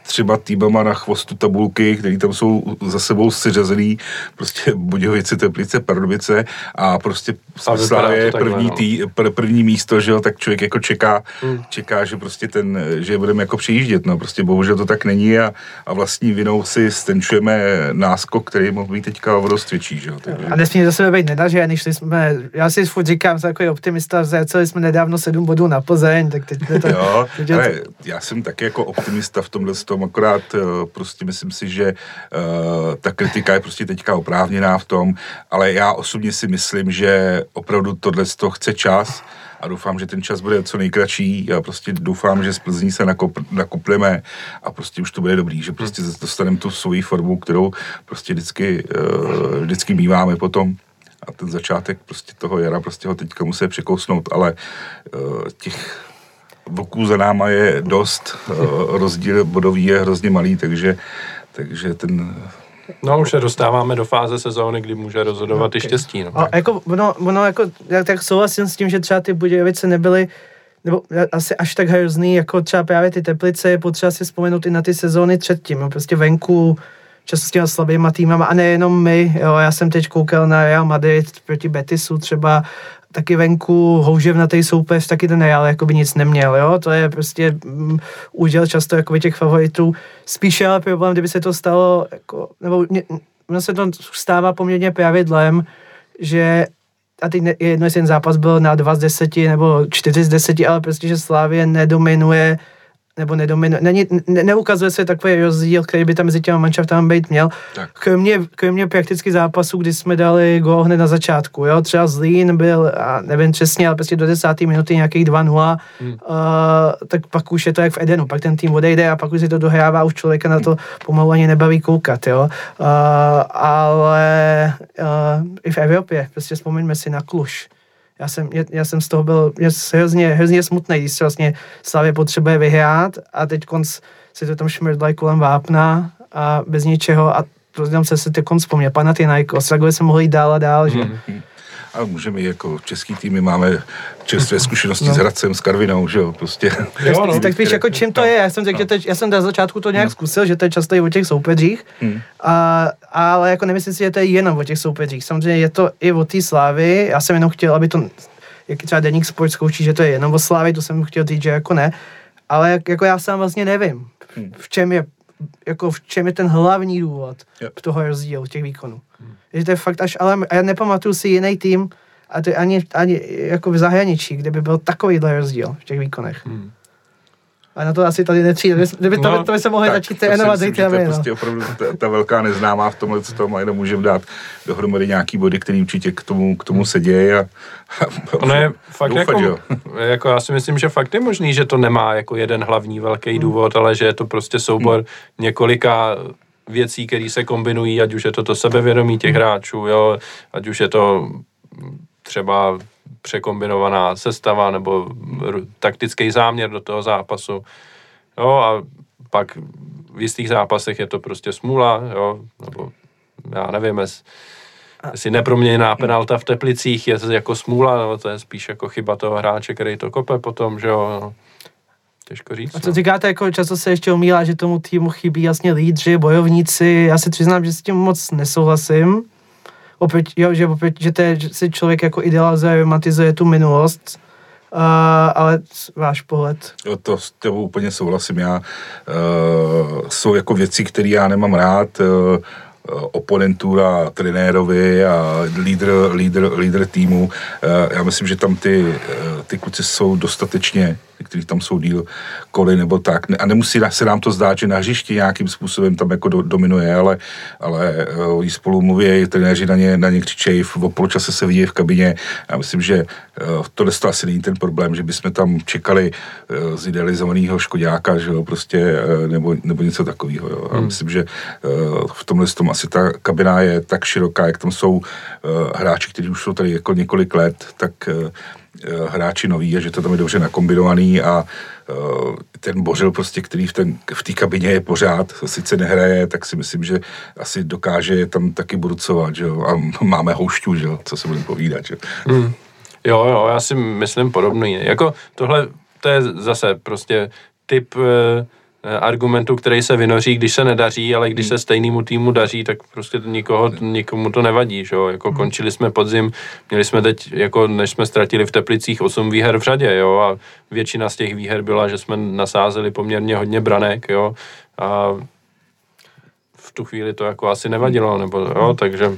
třeba týmama na chvostu tabulky, který tam jsou za sebou seřazený, prostě Budějovice, Teplice, Pardubice a prostě Slávě první, no. tý, pr, první místo, že jo, tak člověk jako čeká, hmm. čeká, že prostě ten, že budeme jako přejíždět, no prostě bohužel to tak není a, a vlastní vinou si stenčujeme náskok, který mohl být teďka o dost větší, že jo. Takže... A nesmí za sebe být nedařený, šli jsme, já si furt říkám, jsem takový optimista, zjeceli jsme nedávno sedm bodů na Plzeň, tak teď to... jo, teď ale to... já jsem taky jako optimista v tomhle tom, akorát uh, prostě myslím si, že uh, ta kritika je prostě teďka oprávněná v tom, ale já osobně si myslím, že opravdu tohle to chce čas a doufám, že ten čas bude co nejkratší. Já prostě doufám, že z Plzní se nakop, nakopneme a prostě už to bude dobrý, že prostě dostaneme tu svoji formu, kterou prostě vždycky, uh, vždycky míváme potom a ten začátek prostě toho jara prostě ho teďka musí překousnout, ale těch voků za náma je dost, uh, rozdíl bodový je hrozně malý, takže, takže ten No, už se dostáváme do fáze sezóny, kdy může rozhodovat okay. i štěstí. No. A jako, ono, ono jako, já tak souhlasím s tím, že třeba ty Budějovice nebyly nebo asi až tak hrozný, jako třeba právě ty Teplice, je potřeba si vzpomenout i na ty sezóny předtím, no, prostě venku, často s těma slabýma týmama, a nejenom my, jo, já jsem teď koukal na Real Madrid proti Betisu třeba, taky venku houževnatý soupeř, taky ten Real jako by nic neměl, jo, to je prostě um, úděl často jako těch favoritů, spíše ale problém, kdyby se to stalo, jako, nebo ono se to stává poměrně pravidlem, že a teď jedno, jestli ten zápas byl na 2 z 10 nebo 4 z 10, ale prostě, že Slávě nedominuje nebo nedominuje, není, ne, neukazuje se takový rozdíl, který by tam mezi těma manšaftami být měl. Tak. Kromě, kromě prakticky zápasu, kdy jsme dali gól hned na začátku, jo, třeba Zlín byl, a nevím přesně, ale prostě do desáté minuty nějakých 2-0, hmm. uh, tak pak už je to jak v Edenu, pak ten tým odejde a pak už si to dohrává, už člověka na to pomalu ani nebaví koukat, jo. Uh, ale uh, i v Evropě, prostě vzpomeňme si na Kluž, já jsem, já, jsem z toho byl hrozně, hrozně smutný, když se vlastně Slavě potřebuje vyhrát a teď konc si to tam šmrdlají kolem vápna a bez ničeho a to tam se se teď konc vzpomněl. Panathinaikos, takhle jsme mohli jít dál a dál, že? Mm-hmm a můžeme jako český týmy máme čerstvé zkušenosti no. s Hradcem, s Karvinou, že jo, prostě. Jo, no. Tak víš, jako čím to je, já jsem řekl, no. že teď, já jsem na začátku to nějak no. zkusil, že to je často i o těch soupeřích, hmm. a, ale jako nemyslím si, že to je jenom o těch soupeřích, samozřejmě je to i o té slávy, já jsem jenom chtěl, aby to, jak třeba Deník Sport zkouší, že to je jenom o slávy, to jsem chtěl říct, že jako ne, ale jako já sám vlastně nevím, hmm. v čem je jako v čem je ten hlavní důvod yep. toho rozdílu těch výkonů. Hmm. Že to je fakt až, ale já nepamatuju si jiný tým, a to ani, ani jako v zahraničí, kde by byl takovýhle rozdíl v těch výkonech. Hmm. A na to asi tady netřijde. Kdyby to, no, to by se mohli začít trénovat zítra. To je no. prostě opravdu ta, ta, velká neznámá v tomhle, co tomu jenom můžeme dát dohromady nějaký body, který určitě k tomu, k tomu se děje. A, a ono je fakt doufat, jako, jako, já si myslím, že fakt je možný, že to nemá jako jeden hlavní velký hmm. důvod, ale že je to prostě soubor hmm. několika věcí, které se kombinují, ať už je to to sebevědomí těch hmm. hráčů, jo, ať už je to třeba překombinovaná sestava nebo taktický záměr do toho zápasu. Jo, a pak v jistých zápasech je to prostě smůla, jo, nebo já nevím, jest, jestli neproměněná penalta v Teplicích je jako smůla, nebo to je spíš jako chyba toho hráče, který to kope potom, že jo, no. Těžko říct. A co no. říkáte, jako často se ještě omílá, že tomu týmu chybí jasně lídři, bojovníci. Já si přiznám, že s tím moc nesouhlasím opět, jo, že, opět, že, to je, že si člověk jako idealizuje, romantizuje tu minulost, Uh, ale váš pohled? To s tebou úplně souhlasím. Já, uh, jsou jako věci, které já nemám rád. Uh, oponentura trenérovi a lídr, lídr, lídr týmu. Já myslím, že tam ty, ty kluci jsou dostatečně kteří tam jsou díl koly nebo tak. A nemusí se nám to zdát, že na hřišti nějakým způsobem tam jako do, dominuje, ale, ale uh, oni spolu mluví, trenéři na ně, na ně křičejí, v poločase se vidí v kabině. Já myslím, že tohle to asi není ten problém, že bychom tam čekali z idealizovaného škodáka, že jo, prostě, nebo, nebo něco takového. Jo. Hmm. myslím, že v tomhle tom asi ta kabina je tak široká, jak tam jsou uh, hráči, kteří už jsou tady jako několik let, tak uh, Eh, hráči noví a že to tam je dobře nakombinovaný a eh, ten Bořil prostě, který v té v kabině je pořád, sice nehraje, tak si myslím, že asi dokáže tam taky burcovat, že jo? a máme houšťu, že jo? co se bude povídat. Že? Hmm. Jo, jo, já si myslím podobný. Jako tohle, to je zase prostě typ eh, Eh, argumentu, který se vynoří, když se nedaří, ale když se stejnému týmu daří, tak prostě to nikoho, nikomu to nevadí, že jo? Jako hmm. končili jsme podzim, měli jsme teď, jako než jsme ztratili v Teplicích 8 výher v řadě, jo? A většina z těch výher byla, že jsme nasázeli poměrně hodně branek, jo? A v tu chvíli to jako asi nevadilo, nebo jo, takže...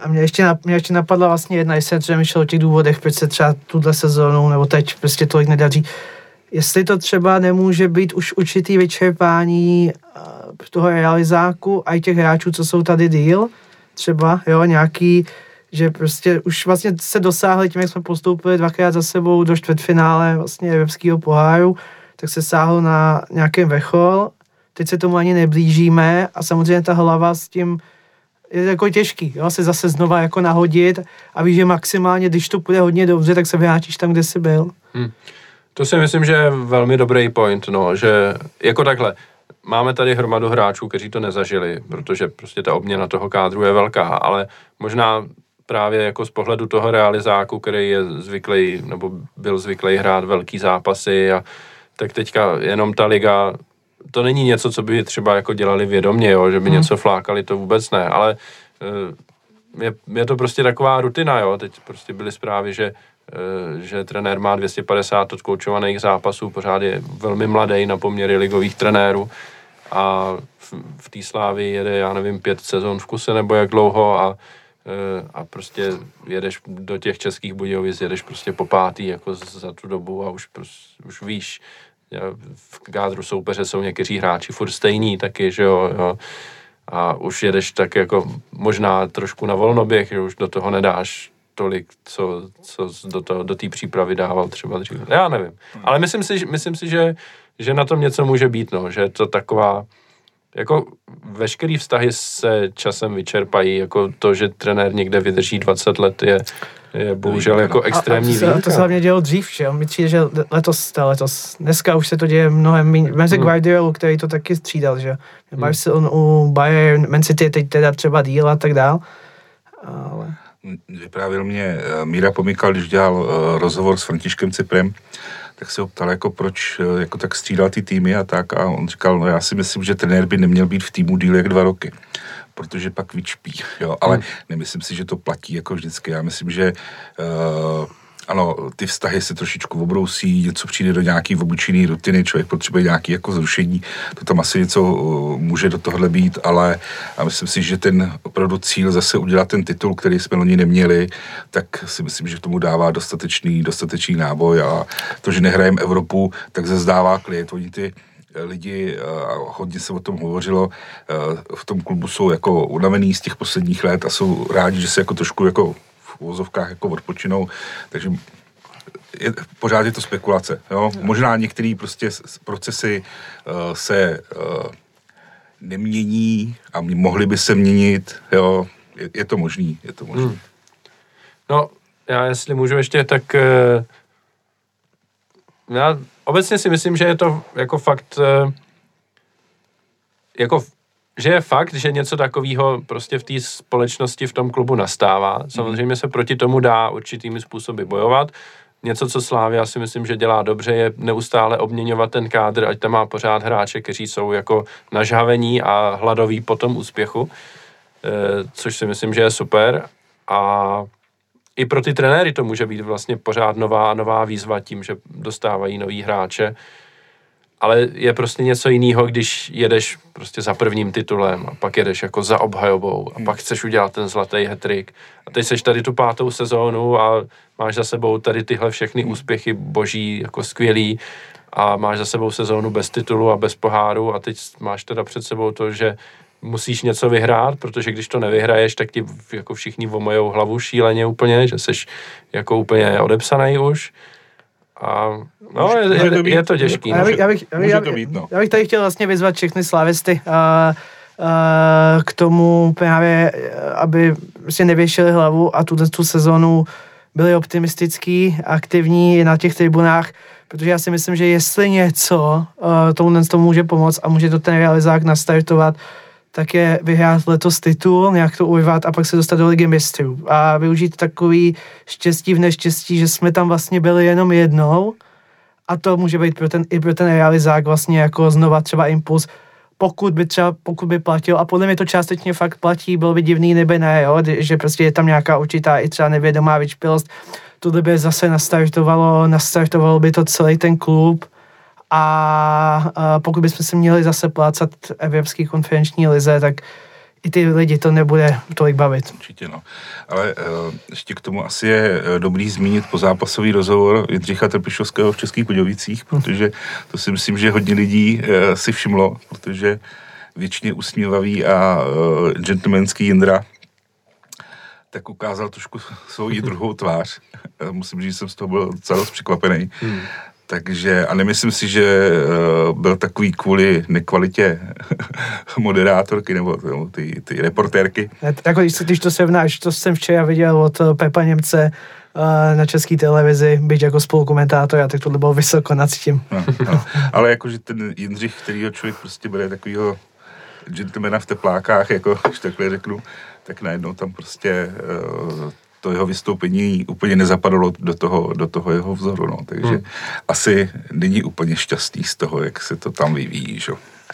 A mě ještě, mě ještě napadla vlastně jedna, jestli jsem přemýšlel o těch důvodech, proč se třeba tuhle sezónu nebo teď prostě tolik nedaří jestli to třeba nemůže být už určitý vyčerpání eh, toho realizáku a i těch hráčů, co jsou tady díl, třeba, jo, nějaký, že prostě už vlastně se dosáhli tím, jak jsme postoupili dvakrát za sebou do čtvrtfinále vlastně Evropského poháru, tak se sáhlo na nějaký vrchol, teď se tomu ani neblížíme a samozřejmě ta hlava s tím je jako těžký, jo, se zase znova jako nahodit a víš, že maximálně, když to půjde hodně dobře, tak se vrátíš tam, kde jsi byl. Hmm. To si myslím, že je velmi dobrý point, no, že jako takhle, máme tady hromadu hráčů, kteří to nezažili, protože prostě ta obměna toho kádru je velká, ale možná právě jako z pohledu toho realizáku, který je zvyklý, nebo byl zvyklý hrát velký zápasy a tak teďka jenom ta liga, to není něco, co by třeba jako dělali vědomě, jo, že by hmm. něco flákali, to vůbec ne, ale eh, je, je to prostě taková rutina, jo, teď prostě byly zprávy, že že trenér má 250 odkoučovaných zápasů, pořád je velmi mladý na poměry ligových trenérů a v, v té slávě jede, já nevím, pět sezon v kuse nebo jak dlouho a Eh, a prostě jedeš do těch českých Budějovic, jedeš prostě po pátý jako za tu dobu a už, prostě, už víš, v kádru soupeře jsou někteří hráči furt stejný taky, že jo, jo. A už jedeš tak jako možná trošku na volnoběh, že už do toho nedáš tolik, co, co do, toho, do té přípravy dával třeba dřív. Já nevím. Ale myslím si, myslím si že, že na tom něco může být, no, že je to taková, jako veškerý vztahy se časem vyčerpají, jako to, že trenér někde vydrží 20 let je, je bohužel jako extrémní a, a to, se, to se hlavně dělo dřív, že Mi přijde, že letos, letos, dneska už se to děje mnohem méně. Mezi hmm. Guardiolu, který to taky střídal, že hmm. Barcelona, u Bayern, Man City teď teda třeba díl a tak dál. Ale... Vyprávěl mě eh, Míra Pomykal, když dělal eh, rozhovor s Františkem Ciprem, tak se ho ptal, jako proč eh, jako tak střídal ty týmy a tak a on říkal, no já si myslím, že trenér by neměl být v týmu díl jak dva roky protože pak vyčpí, jo, ale hmm. nemyslím si, že to platí jako vždycky, já myslím, že uh, ano, ty vztahy se trošičku obrousí, něco přijde do nějaký obyčejné rutiny, člověk potřebuje nějaký jako zrušení, to tam asi něco uh, může do tohle být, ale a myslím si, že ten opravdu cíl zase udělat ten titul, který jsme loni neměli, tak si myslím, že tomu dává dostatečný, dostatečný náboj a to, že nehrajeme Evropu, tak se zdává klid. Oni ty lidi, a hodně se o tom hovořilo, v tom klubu jsou jako unavený z těch posledních let a jsou rádi, že se jako trošku jako uvozovkách jako odpočinou, takže je, pořád je to spekulace. Jo? Možná některé prostě procesy uh, se uh, nemění a mohly by se měnit. Jo? Je, je to možný, je to možný. Hmm. No, já jestli můžu ještě, tak uh, já obecně si myslím, že je to jako fakt uh, jako že je fakt, že něco takového prostě v té společnosti v tom klubu nastává. Samozřejmě se proti tomu dá určitými způsoby bojovat. Něco, co Slávia si myslím, že dělá dobře, je neustále obměňovat ten kádr, ať tam má pořád hráče, kteří jsou jako nažhavení a hladoví po tom úspěchu, e, což si myslím, že je super. A i pro ty trenéry to může být vlastně pořád nová nová výzva tím, že dostávají nový hráče ale je prostě něco jiného, když jedeš prostě za prvním titulem a pak jedeš jako za obhajobou a hmm. pak chceš udělat ten zlatý hetrik a teď seš tady tu pátou sezónu a máš za sebou tady tyhle všechny hmm. úspěchy boží, jako skvělý a máš za sebou sezónu bez titulu a bez poháru a teď máš teda před sebou to, že musíš něco vyhrát, protože když to nevyhraješ, tak ti jako všichni vomajou hlavu šíleně úplně, že seš jako úplně odepsaný už a no, může, je, může to být, je to těžký. Já bych, já, bych, já, bych, já, být, no. já bych tady chtěl vlastně vyzvat všechny slavisty a, a, k tomu právě, aby si nevěšili hlavu a tu, tu sezonu byli optimistický, aktivní na těch tribunách, protože já si myslím, že jestli něco uh, tomu, tomu může pomoct a může to ten realizák nastartovat, tak je vyhrát letos titul, nějak to ujvat a pak se dostat do ligy mistrů. A využít takový štěstí v neštěstí, že jsme tam vlastně byli jenom jednou. A to může být pro ten, i pro ten realizák vlastně jako znova třeba impuls, pokud by třeba, pokud by platil, a podle mě to částečně fakt platí, bylo by divný nebe ne, jo, že prostě je tam nějaká určitá i třeba nevědomá vyčpilost, tohle by zase nastartovalo, nastartovalo by to celý ten klub a, pokud bychom se měli zase plácat Evropské konferenční lize, tak i ty lidi to nebude tolik bavit. Určitě no. Ale uh, ještě k tomu asi je uh, dobrý zmínit pozápasový rozhovor Jindřicha Trpišovského v Českých Podovicích, hm. protože to si myslím, že hodně lidí uh, si všimlo, protože většině usmívavý a uh, gentlemanský Jindra tak ukázal trošku svou druhou tvář. Musím říct, že jsem z toho byl docela překvapený. Hmm Takže, a nemyslím si, že uh, byl takový kvůli nekvalitě moderátorky nebo, ty, ty reportérky. Ne, jako když, když to srovnáš, to jsem včera viděl od Pepa Němce, na české televizi, být jako spolukomentátor, tak tohle bylo vysoko nad tím. No, no. Ale jakože ten Jindřich, kterýho člověk prostě bude takovýho gentlemana v teplákách, jako když takhle řeknu, tak najednou tam prostě uh, to jeho vystoupení úplně nezapadlo do toho, do toho jeho vzoru, no. takže hmm. asi není úplně šťastný z toho, jak se to tam vyvíjí, že?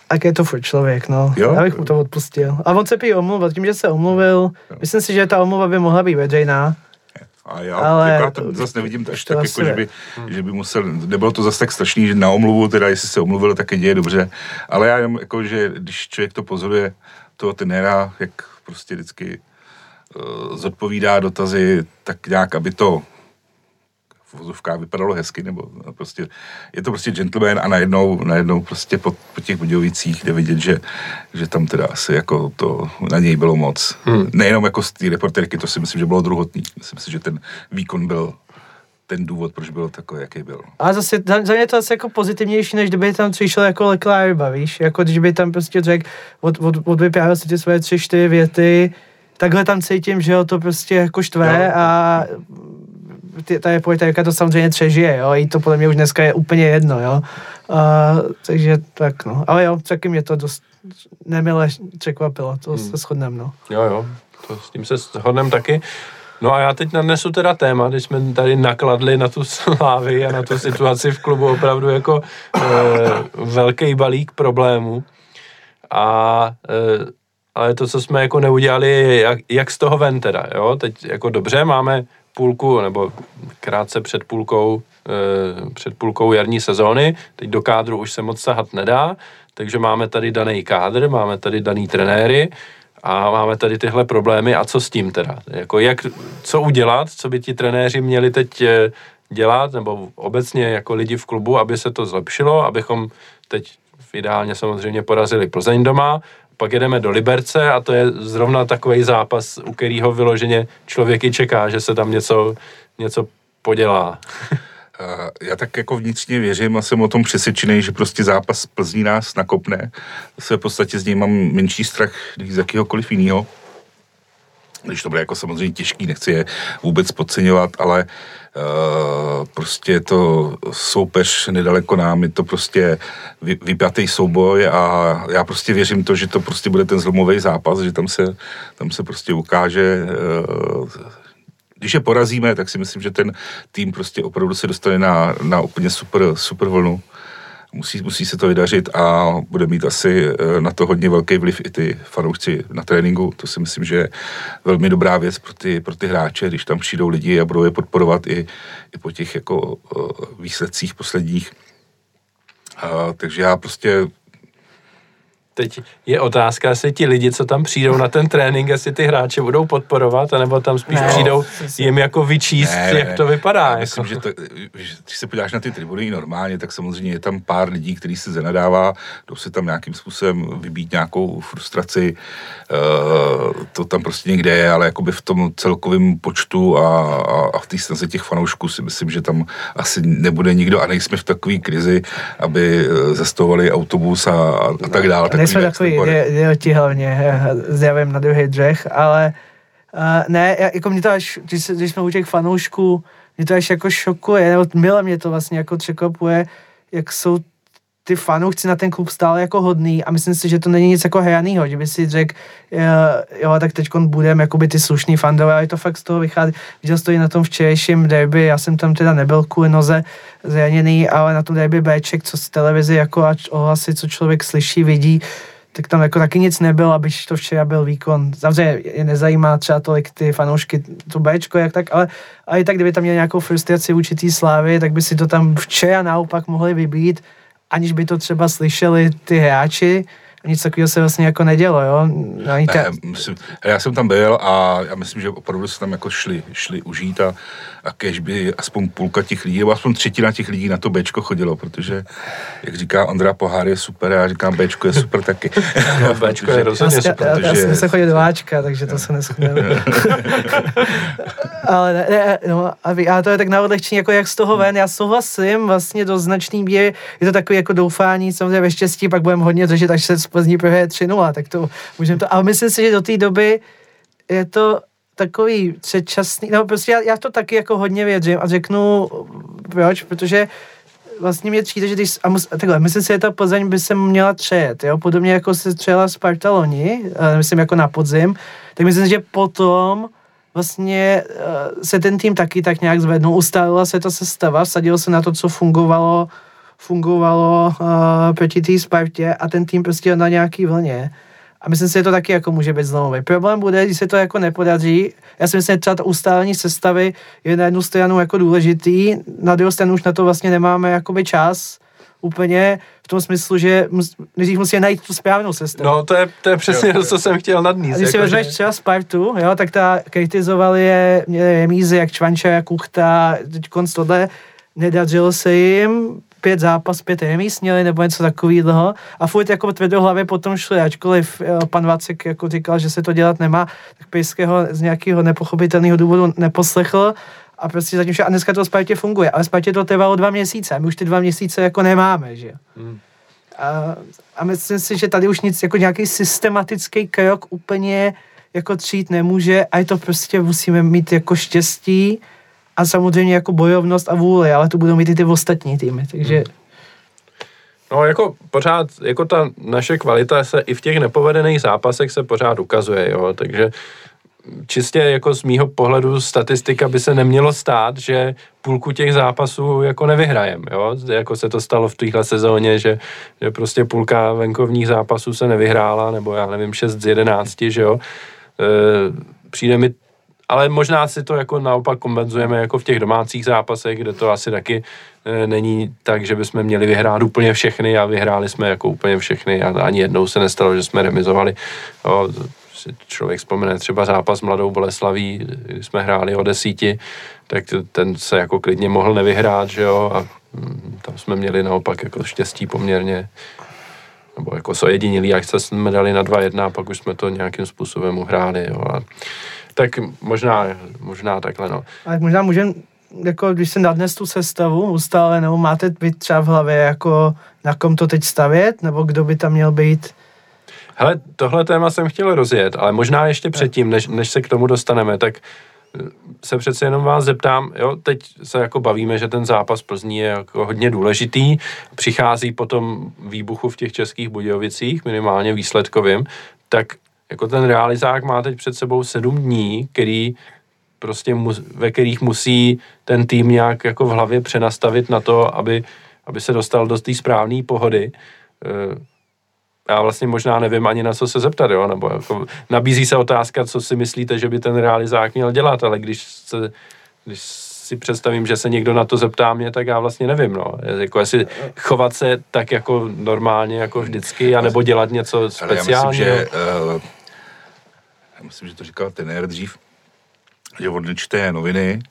Tak je to furt člověk, no. Jo? Já bych mu to odpustil. A on se prý omluvil, tím, že se omluvil, jo. myslím si, že ta omluva by mohla být veřejná. A já, ale jako já to zase nevidím až tak, jako, že, by, hmm. že by musel, nebylo to zase tak strašný, že na omluvu, teda jestli se omluvil, tak je děje dobře, ale já jenom, jako, že když člověk to pozoruje, toho trenéra, jak prostě vždycky zodpovídá dotazy, tak nějak, aby to v vozovkách vypadalo hezky, nebo prostě, je to prostě gentleman a najednou, najednou prostě po, po těch Budějovicích jde vidět, že, že tam teda asi jako to na něj bylo moc. Hmm. Nejenom jako z té reporterky, to si myslím, že bylo druhotný. Myslím si, že ten výkon byl ten důvod, proč byl takový, jaký byl. A zase za, za mě to asi jako pozitivnější, než kdyby tam přišel jako Leclerc, víš? Jako když by tam prostě řekl, od, od, odvyprávěl si ty svoje tři, čtyři věty, takhle tam cítím, že ho to prostě jako štve jo. a ty, ta reportérka to samozřejmě třežije, jo, i to podle mě už dneska je úplně jedno, jo. Uh, takže tak, no. Ale jo, taky mě to dost nemile překvapilo, to hmm. se shodneme, no. Jo, jo, to s tím se shodneme taky. No a já teď nadnesu teda téma, když jsme tady nakladli na tu slávy a na tu situaci v klubu opravdu jako e, velký balík problémů. A e, ale to, co jsme jako neudělali, jak, jak z toho ven teda, jo? Teď jako dobře, máme půlku, nebo krátce před půlkou, e, před půlkou jarní sezóny, teď do kádru už se moc sahat nedá, takže máme tady daný kádr, máme tady daný trenéry, a máme tady tyhle problémy a co s tím teda? Jako jak, co udělat, co by ti trenéři měli teď eh, dělat, nebo obecně jako lidi v klubu, aby se to zlepšilo, abychom teď ideálně samozřejmě porazili Plzeň doma, pak jedeme do Liberce a to je zrovna takový zápas, u kterého vyloženě člověk i čeká, že se tam něco, něco podělá. já tak jako vnitřně věřím a jsem o tom přesvědčený, že prostě zápas Plzní nás nakopne. Se v podstatě z něj mám menší strach než z jakýhokoliv jiného. Když to bude jako samozřejmě těžký, nechci je vůbec podceňovat, ale uh, prostě to soupeř nedaleko nám, je to prostě vy, vypjatý souboj a já prostě věřím to, že to prostě bude ten zlomový zápas, že tam se, tam se prostě ukáže uh, když je porazíme, tak si myslím, že ten tým prostě opravdu se dostane na, na úplně super, super vlnu. Musí, musí se to vydařit a bude mít asi eh, na to hodně velký vliv i ty fanoušci na tréninku. To si myslím, že je velmi dobrá věc pro ty, pro ty hráče, když tam přijdou lidi a budou je podporovat i, i po těch jako eh, výsledcích posledních. A, takže já prostě Teď je otázka, jestli ti lidi, co tam přijdou na ten trénink, jestli ty hráče budou podporovat, anebo tam spíš ne, přijdou jim jako vyčíst, ne, jak to vypadá. Já myslím, jako. že to, když se podíváš na ty tribuny normálně, tak samozřejmě je tam pár lidí, který se zanadává, jdou se tam nějakým způsobem vybít nějakou frustraci, uh, to tam prostě někde je, ale jakoby v tom celkovém počtu a, a, a v té snaze těch fanoušků si myslím, že tam asi nebude nikdo a nejsme v takové krizi, aby eh, zastavovali autobus a, a tak dále. Tak jsme takový idioti hlavně, zjavím na druhý dřech, ale uh, ne, jako mě to až, když, když jsme u těch fanoušků, mě to až jako šokuje, nebo milé mě to vlastně jako překvapuje, jak jsou ty fanoušci na ten klub stále jako hodný a myslím si, že to není nic jako hranýho, že by si řekl, jo, tak teď budeme jakoby ty slušný fandové, ale to fakt z toho vychází. Viděl jsi to i na tom včerejším derby, já jsem tam teda nebyl kvůli noze zraněný, ale na tom derby Bček, co z televize jako ať ohlasy, co člověk slyší, vidí, tak tam jako taky nic nebylo, aby to včera byl výkon. Samozřejmě je nezajímá třeba tolik ty fanoušky, to Bčko, jak tak, ale, ale i tak, kdyby tam měl nějakou frustraci určitý slávy, tak by si to tam včera naopak mohli vybít aniž by to třeba slyšeli ty hráči nic takového se vlastně jako nedělo, jo. Ta... Ne, myslím, já jsem tam byl a já myslím, že opravdu se tam jako šli, šli užít a, a kež by aspoň půlka těch lidí, nebo aspoň třetina těch lidí na to Bčko chodilo, protože, jak říká Ondra Pohár je super, já říkám Bčko je super taky. No, Bčko je rozhodně super. Já, já, já jsem se chodil do Ačka, takže to se neschodneme. ale ne, ne, no, aby, ale to je tak na odlehčení, jako jak z toho ven, já souhlasím vlastně do značný míry, je to takový jako doufání, samozřejmě ve štěstí, pak budeme hodně řešit, až se z Plzní prohraje 3-0, tak to můžeme to, ale myslím si, že do té doby je to takový předčasný, no prostě já, já to taky jako hodně věřím a řeknu proč, protože vlastně mě přijde, že když, a mus, takhle, myslím si, že ta Plzeň by se měla třejet, jo, podobně jako se třela Sparta loni, myslím jako na podzim, tak myslím, že potom vlastně uh, se ten tým taky tak nějak zvednul, ustálila se ta sestava, vsadilo se na to, co fungovalo, fungovalo uh, proti té Spartě a ten tým prostě na nějaký vlně. A myslím si, že to taky jako může být zlomový. Problém bude, když se to jako nepodaří. Já si myslím, že třeba to ustálení sestavy je na jednu stranu jako důležitý, na druhou stranu už na to vlastně nemáme jakoby čas úplně v tom smyslu, že nejdřív musí najít tu správnou sestavu. No to je, to je přesně to, co jsem chtěl nadníst. A když si jako, vezmeš že... třeba Spartu, jo, tak ta kritizovali je, měli remízy jak Čvanča, jak Kuchta, teď konc tohle, nedařilo se jim, pět zápas, pět remíz měli, nebo něco takového. A furt jako tvrdohlavě potom šli, ačkoliv eh, pan Vacek jako říkal, že se to dělat nemá, tak Pejského z nějakého nepochopitelného důvodu neposlechl. A prostě zatím vše, a dneska to Spartě funguje, ale Spartě to trvalo dva měsíce, a my už ty dva měsíce jako nemáme, že hmm. a, a myslím si, že tady už nic, jako nějaký systematický krok úplně jako třít nemůže a je to prostě musíme mít jako štěstí a samozřejmě jako bojovnost a vůli, ale to budou mít i ty ostatní týmy, takže... Hmm. No jako pořád, jako ta naše kvalita se i v těch nepovedených zápasech se pořád ukazuje, jo, takže čistě jako z mýho pohledu statistika by se nemělo stát, že půlku těch zápasů jako nevyhrajem, jo? jako se to stalo v téhle sezóně, že, že prostě půlka venkovních zápasů se nevyhrála, nebo já nevím, 6 z 11, že jo. E, přijde mi ale možná si to jako naopak kompenzujeme jako v těch domácích zápasech, kde to asi taky e, není tak, že bychom měli vyhrát úplně všechny a vyhráli jsme jako úplně všechny a ani jednou se nestalo, že jsme remizovali. Jo, si člověk vzpomene třeba zápas Mladou Boleslaví, kdy jsme hráli o desíti, tak ten se jako klidně mohl nevyhrát, že jo, a mm, tam jsme měli naopak jako štěstí poměrně, nebo jako so jedinělí, jak jsme dali na 2-1 a pak už jsme to nějakým způsobem uhráli, jo, a tak možná, možná takhle, no. Ale možná můžeme, jako když se nadnes tu sestavu ustále, nebo máte být třeba v hlavě, jako na kom to teď stavět, nebo kdo by tam měl být Hele, tohle téma jsem chtěl rozjet, ale možná ještě předtím, než, než se k tomu dostaneme, tak eh, se přece jenom vás zeptám, jo, teď se jako bavíme, že ten zápas Plzní je jako hodně důležitý, přichází potom výbuchu v těch českých Budějovicích, minimálně výsledkovým, tak jako ten realizák má teď před sebou sedm dní, který prostě mu, ve kterých musí ten tým nějak jako v hlavě přenastavit na to, aby, aby se dostal do té správné pohody. Eh, já vlastně možná nevím ani na co se zeptat, jo, nebo jako nabízí se otázka, co si myslíte, že by ten realizák měl dělat, ale když se, když si představím, že se někdo na to zeptá mě, tak já vlastně nevím, no. Jako jestli chovat se tak jako normálně, jako vždycky, anebo dělat něco speciálního. Ale já myslím, že, uh, já myslím, že to říkal ten dřív, že on čte noviny,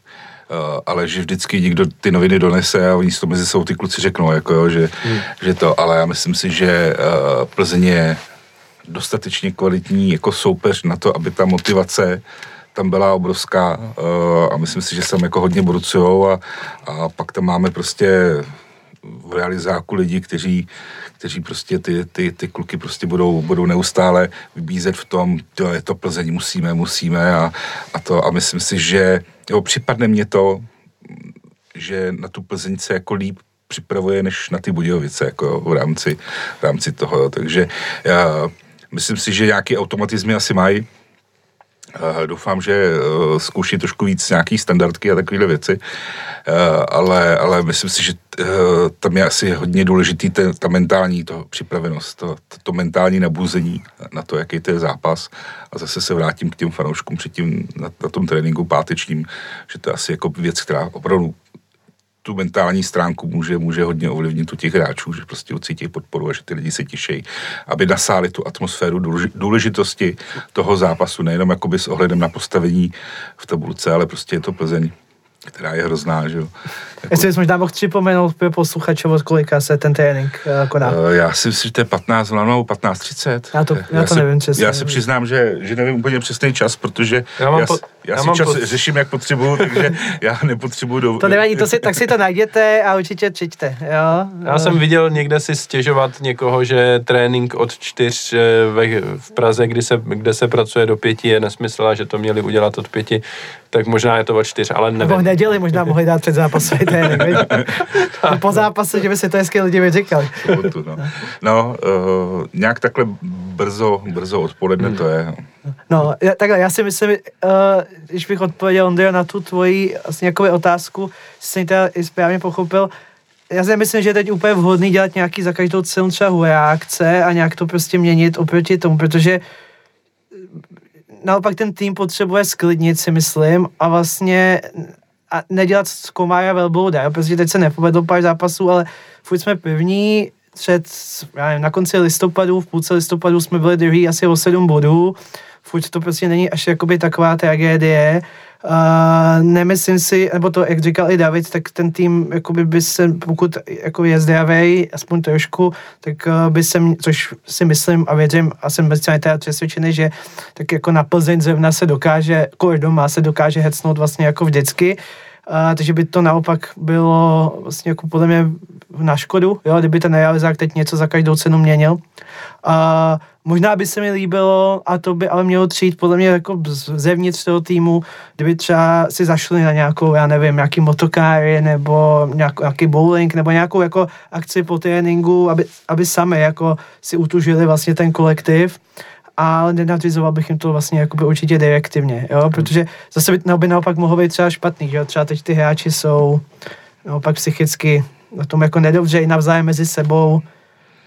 Uh, ale že vždycky někdo ty noviny donese a oni si to mezi sebou ty kluci řeknou, jako jo, že, hmm. že to, ale já myslím si, že uh, Plzeň je dostatečně kvalitní jako soupeř na to, aby ta motivace tam byla obrovská uh, a myslím si, že se tam jako hodně brucujou a, a pak tam máme prostě v realizáku lidi, kteří, kteří prostě ty, ty, ty kluky prostě budou, budou neustále vybízet v tom, to je to Plzeň, musíme, musíme. A, a to a myslím si, že jo, připadne mně to, že na tu Plzeň se jako líp připravuje, než na ty Budějovice, jako v rámci, v rámci toho, takže já, myslím si, že nějaký automatizmy asi mají, doufám, že uh, zkouší trošku víc nějaký standardky a takovéhle věci, uh, ale, ale myslím si, že tam je asi hodně důležitý ten, ta mentální to, připravenost, to, to, to mentální nabuzení na to, jaký to je zápas. A zase se vrátím k těm fanouškům předtím na, na tom tréninku pátečním, že to je asi jako věc, která opravdu tu mentální stránku může, může hodně ovlivnit u těch hráčů, že prostě ucítí podporu a že ty lidi se těší, aby nasáli tu atmosféru důležitosti toho zápasu, nejenom jakoby s ohledem na postavení v tabulce, ale prostě je to Plzeň která je hrozná, že jo. Jako... Jestli bys možná mohl připomenout pro posluchače, od kolika se ten trénink uh, koná? Uh, já si myslím, že to je 15 nebo 15.30. Já to, já, já to si, nevím přesně. Já se přiznám, že, že nevím úplně přesný čas, protože já, mám já, po, já, já si čas po... řeším, jak potřebuju, takže já nepotřebuji do... To nevadí, to si, tak si to najděte a určitě přijďte, jo. Já jsem viděl někde si stěžovat někoho, že trénink od čtyř eh, ve, v Praze, kdy se, kde se pracuje do pěti, je nesmysl a že to měli udělat od pěti tak možná je to o čtyř, ale nevím. Nebo v neděli možná mohli dát před zápasový trénink, po zápase, že by si to hezky lidi vyříkali. no, no uh, nějak takhle brzo, brzo odpoledne hmm. to je. No, já, takhle, já si myslím, uh, když bych odpověděl, Ondrio, na tu tvoji vlastně otázku, jsem teda i správně pochopil, já si myslím, že je teď úplně vhodný dělat nějaký za každou cenu třeba reakce a nějak to prostě měnit oproti tomu, protože naopak ten tým potřebuje sklidnit, si myslím, a vlastně a nedělat z Komára velblouda, protože teď se nepovedlo pár zápasů, ale furt jsme první, před, já nevím, na konci listopadu, v půlce listopadu jsme byli druhý asi o sedm bodů, furt to prostě není až jakoby taková tragédie, Uh, nemyslím si, nebo to, jak říkal i David, tak ten tým, jakoby by se, pokud jako je zdravý, aspoň trošku, tak uh, by se, což si myslím a věřím a jsem bezcálně teda přesvědčený, že tak jako na Plzeň zrovna se dokáže, kor doma se dokáže hecnout vlastně jako vždycky. Uh, takže by to naopak bylo vlastně jako podle mě na škodu, jo, kdyby ten realizák teď něco za každou cenu měnil. Uh, Možná by se mi líbilo, a to by ale mělo přijít podle mě jako zevnitř toho týmu, kdyby třeba si zašli na nějakou, já nevím, nějaký motokáry nebo nějaký, nějaký bowling nebo nějakou jako akci po tréninku, aby, aby sami jako si utužili vlastně ten kolektiv. Ale nenadřizoval bych jim to vlastně jakoby určitě direktivně, jo, protože zase by, no, by naopak mohlo být třeba špatný, že jo, třeba teď ty hráči jsou naopak psychicky na tom jako nedobře i navzájem mezi sebou,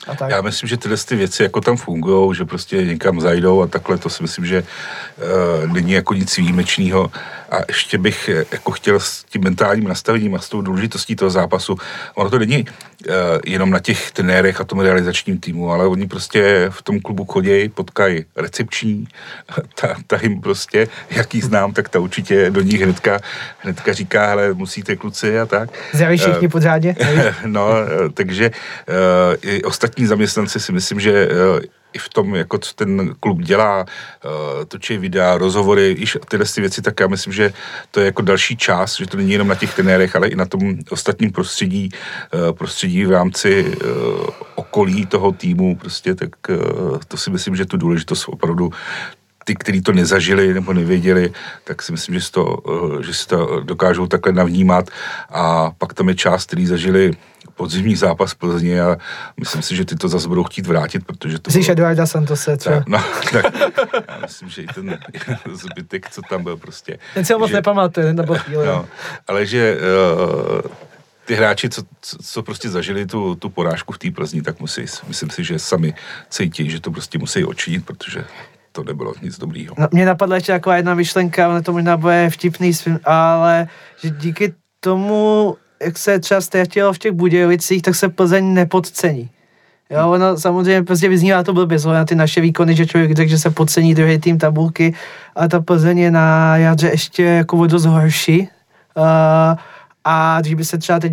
a tak. Já myslím, že tyhle ty věci jako tam fungují, že prostě někam zajdou a takhle, to si myslím, že uh, není jako nic výjimečného. A ještě bych eh, jako chtěl s tím mentálním nastavením a s tou důležitostí toho zápasu, ono to není uh, jenom na těch trenérech a tom realizačním týmu, ale oni prostě v tom klubu chodí, potkají recepční, ta, ta jim prostě, jaký znám, tak ta určitě do nich hnedka, hnedka říká, hele, musíte kluci a tak. Zdraví všichni uh, pořádně. no, takže uh, i ostatní zaměstnanci si myslím, že uh, i v tom, jako co ten klub dělá, uh, točí videa, rozhovory, iž tyhle ty věci, tak já myslím, že to je jako další část, že to není jenom na těch trenérech, ale i na tom ostatním prostředí, uh, prostředí v rámci okolí toho týmu, prostě, tak to si myslím, že tu důležitost opravdu ty, kteří to nezažili nebo nevěděli, tak si myslím, že si to, že si to dokážou takhle navnímat. A pak tam je část, který zažili podzimní zápas Plzně a myslím si, že ty to zase budou chtít vrátit, protože to... Myslíš Eduarda Santose třeba? No, tak, já myslím, že i ten zbytek, co tam byl prostě. Ten si ho moc že, nepamatuje, nebo chvíli. No, ale že uh, ty hráči, co, co, prostě zažili tu, tu porážku v té Plzni, tak musí, myslím si, že sami cítí, že to prostě musí odčinit, protože to nebylo nic dobrýho. No, mě napadla ještě taková jedna myšlenka, ale to možná bude vtipný, ale že díky tomu jak se třeba ztratilo v těch Budějovicích, tak se Plzeň nepodcení. Jo, ono samozřejmě prostě vyznívá to blbě, na ty naše výkony, že člověk řekl, že se podcení druhý tým tabulky, a ta Plzeň je na jadře ještě jako dost horší. Uh, a když by se třeba teď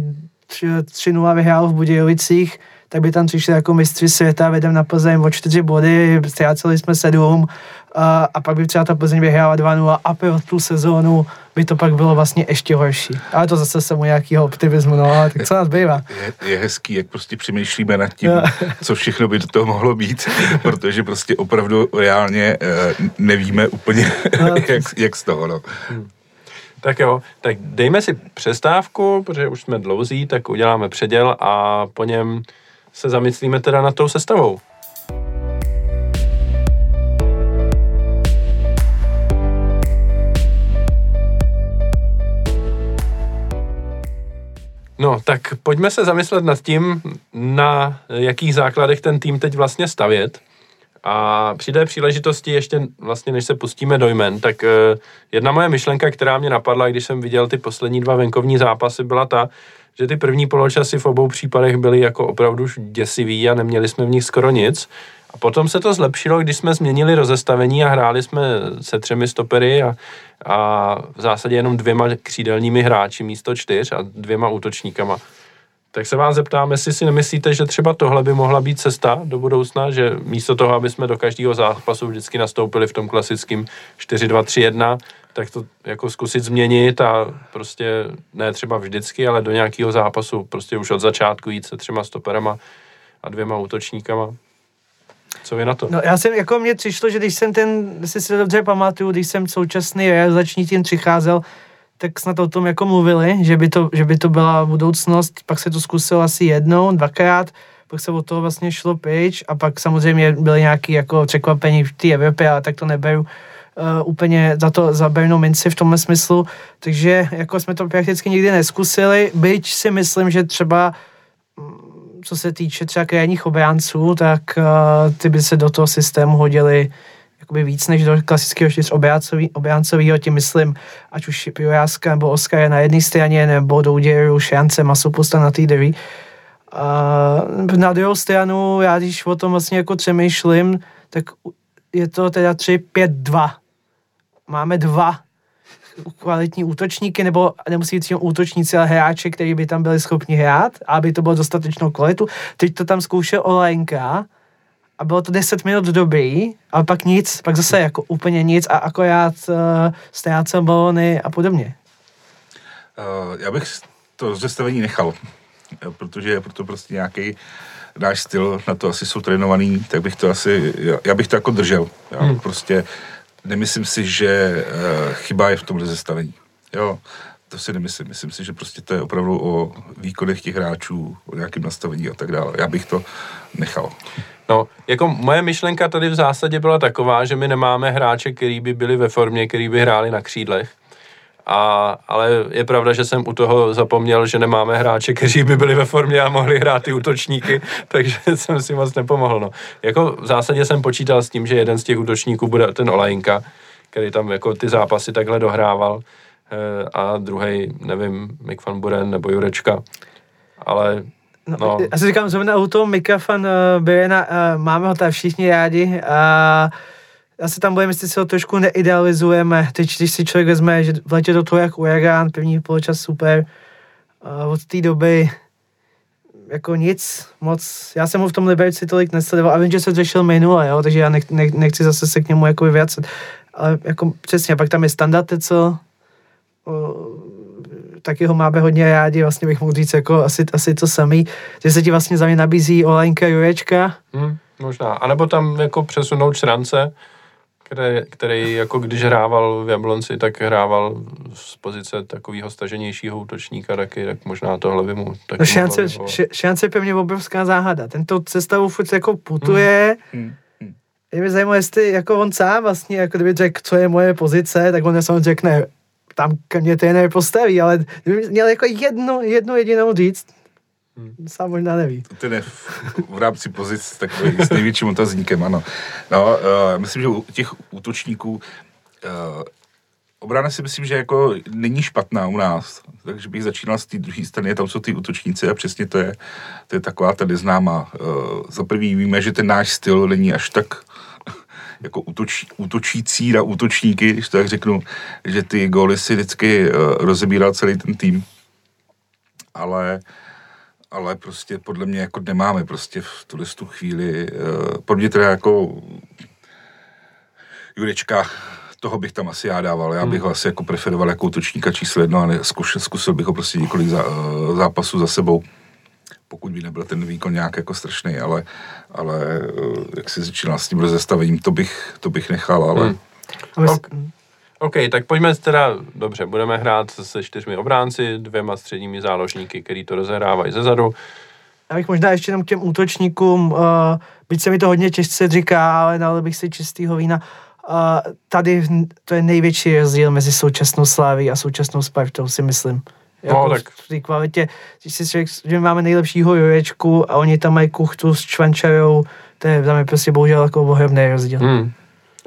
3-0 vyhrál v Budějovicích, tak by tam přišli jako mistři světa, vedem na Plzeň o čtyři body, ztráceli jsme sedm a, a pak by třeba ta Plzeň vyhrála 2-0 a pro tu sezónu by to pak bylo vlastně ještě horší. Ale to zase se mu nějakýho optimismu, no, tak co nás bývá. Je, je hezký, jak prostě přemýšlíme nad tím, co všechno by do toho mohlo být, protože prostě opravdu reálně uh, nevíme úplně, no, jak, jak z toho, no. Hmm. Tak jo, tak dejme si přestávku, protože už jsme dlouzí, tak uděláme předěl a po něm se zamyslíme teda nad tou sestavou. No, tak pojďme se zamyslet nad tím, na jakých základech ten tým teď vlastně stavět. A při té příležitosti ještě vlastně, než se pustíme do jmen, tak eh, jedna moje myšlenka, která mě napadla, když jsem viděl ty poslední dva venkovní zápasy, byla ta, že ty první poločasy v obou případech byly jako opravdu děsivý a neměli jsme v nich skoro nic. A potom se to zlepšilo, když jsme změnili rozestavení a hráli jsme se třemi stopery a, a v zásadě jenom dvěma křídelními hráči místo čtyř a dvěma útočníkama. Tak se vás zeptám, jestli si nemyslíte, že třeba tohle by mohla být cesta do budoucna, že místo toho, aby jsme do každého zápasu vždycky nastoupili v tom klasickém 4-2-3-1, tak to jako zkusit změnit a prostě ne třeba vždycky, ale do nějakého zápasu prostě už od začátku jít se třema stoperama a dvěma útočníkama. Co je na to? No já jsem, jako mně přišlo, že když jsem ten, si to dobře pamatuju, když jsem současný realizační tým přicházel, tak snad o tom jako mluvili, že by to, že by to byla budoucnost, pak se to zkusil asi jednou, dvakrát, pak se od toho vlastně šlo pryč a pak samozřejmě byly nějaké jako překvapení v té Evropě, ale tak to neberu uh, úplně za to za bernou minci v tomhle smyslu, takže jako jsme to prakticky nikdy neskusili, byť si myslím, že třeba mm, co se týče třeba krajních obránců, tak uh, ty by se do toho systému hodili jakoby víc než do klasického čtyř obráncového, tím myslím, ať už Pivojáska nebo Oskar je na jedné straně, nebo do úděru šance Masopusta na té druhé. A na druhou stranu, já když o tom vlastně jako přemýšlím, tak je to teda 3-5-2. Máme dva kvalitní útočníky, nebo nemusí být útočníci, ale hráči, kteří by tam byli schopni hrát, aby to bylo dostatečnou kvalitu. Teď to tam zkoušel Olenka, a bylo to 10 minut dobrý, ale pak nic, pak zase jako úplně nic a akorát uh, ztrácel balony a podobně. Uh, já bych to rozestavení nechal, protože je proto prostě nějaký náš styl, na to asi jsou trénovaný, tak bych to asi, já, já bych to jako držel. Já hmm. prostě nemyslím si, že uh, chyba je v tom rozestavení. Jo, to si nemyslím. Myslím si, že prostě to je opravdu o výkonech těch hráčů, o nějakém nastavení a tak dále. Já bych to nechal. No, jako moje myšlenka tady v zásadě byla taková, že my nemáme hráče, který by byli ve formě, který by hráli na křídlech. A, ale je pravda, že jsem u toho zapomněl, že nemáme hráče, kteří by byli ve formě a mohli hrát ty útočníky, takže jsem si moc nepomohl. No. Jako v zásadě jsem počítal s tím, že jeden z těch útočníků bude ten Olajinka, který tam jako ty zápasy takhle dohrával eh, a druhý, nevím, Mick van Buren nebo Jurečka. Ale No, no. Já si říkám, zrovna u toho mikrofon uh, Birena, uh, máme ho tam všichni rádi a asi tam budeme, jestli si ho trošku neidealizujeme. Teď, když si člověk vezme, že v letě to to jak uragán, první poločas super, uh, od té doby jako nic moc, já jsem ho v tom Liberci tolik nesledoval a vím, že se řešil minule, jo, takže já nech, nech, nechci zase se k němu jako vyvracet, ale jako přesně, pak tam je standard, co taky ho máme hodně rádi, vlastně bych mohl říct jako asi, asi to samý, že se ti vlastně za mě nabízí Olajnka Jurečka. Hmm, možná, a nebo tam jako přesunout šrance, který, který jako když hrával v Jablonci, tak hrával z pozice takového staženějšího útočníka taky, tak možná tohle by mu taky no šance, š, šance je pevně obrovská záhada. Tento cestavu furt jako putuje, hmm. Hmm. hmm. Je mi zajímavé, jestli jako on sám vlastně, jako kdyby řekl, co je moje pozice, tak on samozřejmě řekne, tam ke mně trenér postaví, ale kdyby měl jako jednu, jednu jedinou říct. Sám možná neví. To je v rámci pozic takový s největším otazníkem, ano. No, uh, myslím, že u těch útočníků uh, obrana si myslím, že jako není špatná u nás, takže bych začínal z té druhé strany, tam jsou ty útočníci a přesně to je, to je taková ta neznámá. Uh, za prvý víme, že ten náš styl není až tak jako útočí, útočící na útočníky, když to tak řeknu, že ty góly si vždycky uh, rozebíral celý ten tým. Ale ale prostě podle mě jako nemáme prostě v tuhle tu chvíli, uh, podle mě teda jako Jurečka, toho bych tam asi já dával. Já bych hmm. ho asi jako preferoval jako útočníka číslo jedno, ale zkusil, zkusil bych ho prostě několik zá, uh, zápasů za sebou pokud by nebyl ten výkon nějak jako strašný, ale, ale eh, jak si začínal s tím rozestavením, to bych, to bych nechal, ale... Hmm. Okay. OK, tak pojďme teda, dobře, budeme hrát se čtyřmi obránci, dvěma středními záložníky, který to rozehrávají ze zadu. Já bych možná ještě jenom k těm útočníkům, uh, byť se mi to hodně těžce říká, ale dal bych si čistýho vína. Uh, tady to je největší rozdíl mezi současnou Sláví a současnou Spartou, si myslím. Jako no, tak. v té kvalitě, když si člověk, že máme nejlepšího Jurečku a oni tam mají kuchtu s Čvančarou, To je za mě prostě bohužel jako ohromný rozdíl. Hmm.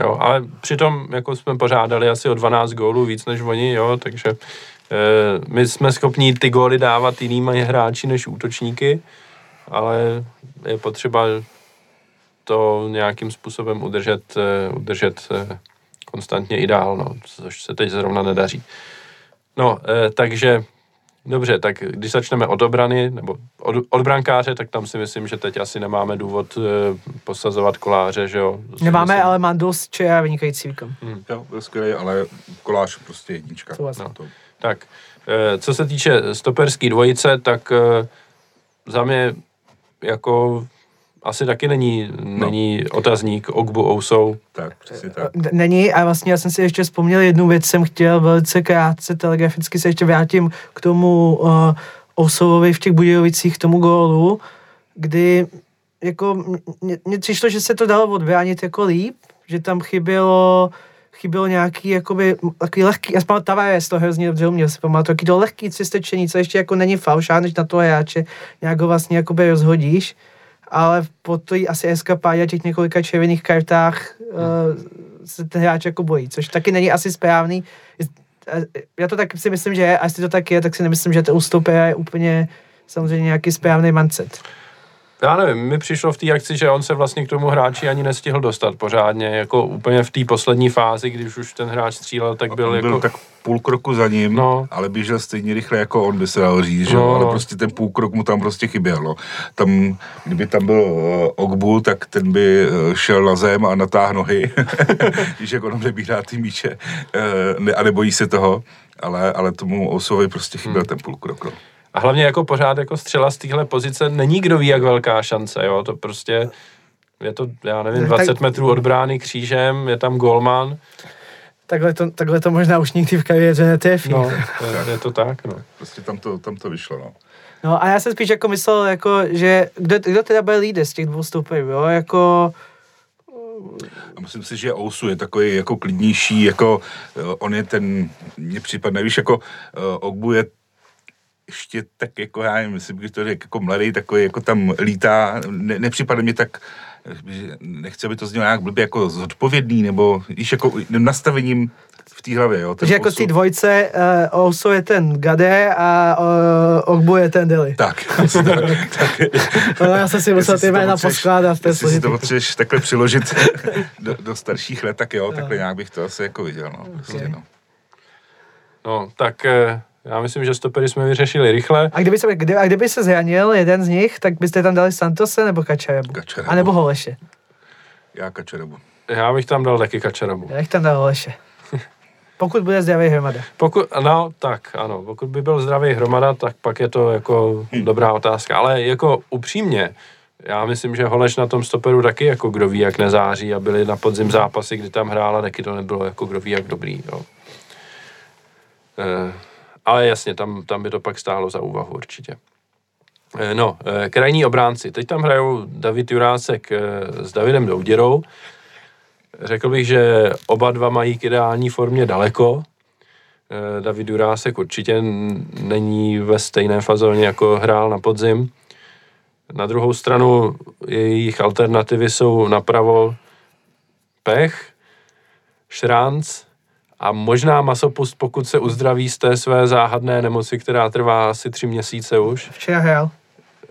Jo, ale přitom jako jsme pořádali asi o 12 gólů víc než oni, jo, takže e, my jsme schopni ty góly dávat jinými hráči než útočníky, ale je potřeba to nějakým způsobem udržet, e, udržet e, konstantně i dál, no, což se teď zrovna nedaří. No, e, takže Dobře, tak když začneme od obrany, nebo od, od brankáře, tak tam si myslím, že teď asi nemáme důvod e, posazovat koláře, že jo? Nemáme, myslím, ale Mandos, či je vynikající výkon. Hmm. Jo, byl skvělý, ale kolář prostě jednička. Souhlasím. No, to. Tak, e, co se týče stoperský dvojice, tak e, za mě jako asi taky není, no. není otazník Ogbu Ousou. Tak, přesně tak. Není a vlastně já jsem si ještě vzpomněl jednu věc, jsem chtěl velice krátce telegraficky se ještě vrátím k tomu uh, Ousovovi v těch Budějovicích, k tomu gólu, kdy jako mně- přišlo, že se to dalo odbránit jako líp, že tam chybělo chybělo nějaký, jakoby, takový lehký, aspoň Tavares to hrozně dobře uměl, si pamatuju, taky to lehký přistečení, co ještě jako není faul, šáneš na toho hráče, nějak ho vlastně jakoby rozhodíš, ale po té asi eskapádě a těch několika červených kartách uh, se ten hráč jako bojí, což taky není asi správný. Já to tak si myslím, že je, a jestli to tak je, tak si nemyslím, že to ústupy je úplně samozřejmě nějaký správný mindset. Já nevím, mi přišlo v té akci, že on se vlastně k tomu hráči ani nestihl dostat pořádně, jako úplně v té poslední fázi, když už ten hráč střílel, tak byl On jako... byl tak půl kroku za ním, No. ale běžel stejně rychle jako on by se dal říct, že? No, ale no. prostě ten půl krok mu tam prostě chyběl. No. Tam, kdyby tam byl uh, Ogbu, tak ten by uh, šel na zem a natáhl nohy, když jako on nebírá ty míče uh, ne, a nebojí se toho, ale, ale tomu Ousovi prostě chyběl hmm. ten půl krok. No. A hlavně jako pořád jako střela z téhle pozice není kdo ví, jak velká šance, jo, to prostě je to, já nevím, Tak- 20 metrů od brány křížem, je tam golman, Takhle to, takhle to možná už nikdy v kariéře netrefí. no, je, je to tak, no. Prostě tam to, tam to vyšlo. No. No a já jsem spíš jako myslel, jako, že kdo, kdo teda bude lídr z těch dvou stouperů, jo, jako A myslím si, že Ousu je takový jako klidnější, jako eh, on je ten, mně připadne, víš, jako uh, Ogbu je ještě tak jako, já nevím, myslím, když to řekl, jako mladý, takový, jako tam lítá, ne, nepřipadne mi tak, eh, že nechci, aby to znělo nějak blbě jako zodpovědný, nebo víš, jako nastavením v té hlavě, jo. že jako Ousu- ty dvojce, uh, Ouso je ten Gade a uh, Ogbu je ten Deli. Tak, tak, tak. No, já jsem si musel ty jména poskládat, to je Jestli si to potřebuješ takhle přiložit do, do starších let, tak jo, takhle nějak bych to asi jako viděl, no. Prostě, no. No, tak eh, já myslím, že stopery jsme vyřešili rychle. A kdyby, se, kdy, a kdyby se zranil jeden z nich, tak byste tam dali Santose nebo Kačarebu? Kačarebu. A nebo Holeše. Já Kačerebu. Já bych tam dal taky Kačerabu. Já bych tam dal Holeše. Pokud bude zdravý hromada. Pokud, no, tak ano, pokud by byl zdravý hromada, tak pak je to jako dobrá otázka. Ale jako upřímně, já myslím, že Holeš na tom stoperu taky jako kdo ví, jak nezáří a byly na podzim zápasy, kdy tam hrála, taky to nebylo jako kdo ví, jak dobrý. Jo. E, ale jasně, tam, tam by to pak stálo za úvahu určitě. E, no, e, krajní obránci. Teď tam hrajou David Jurásek e, s Davidem Douděrou. Řekl bych, že oba dva mají k ideální formě daleko. Eh, David Jurásek určitě není ve stejné fazóně, jako hrál na podzim. Na druhou stranu jejich alternativy jsou napravo Pech, Šránc a možná Masopust, pokud se uzdraví z té své záhadné nemoci, která trvá asi tři měsíce už. Včera hrál.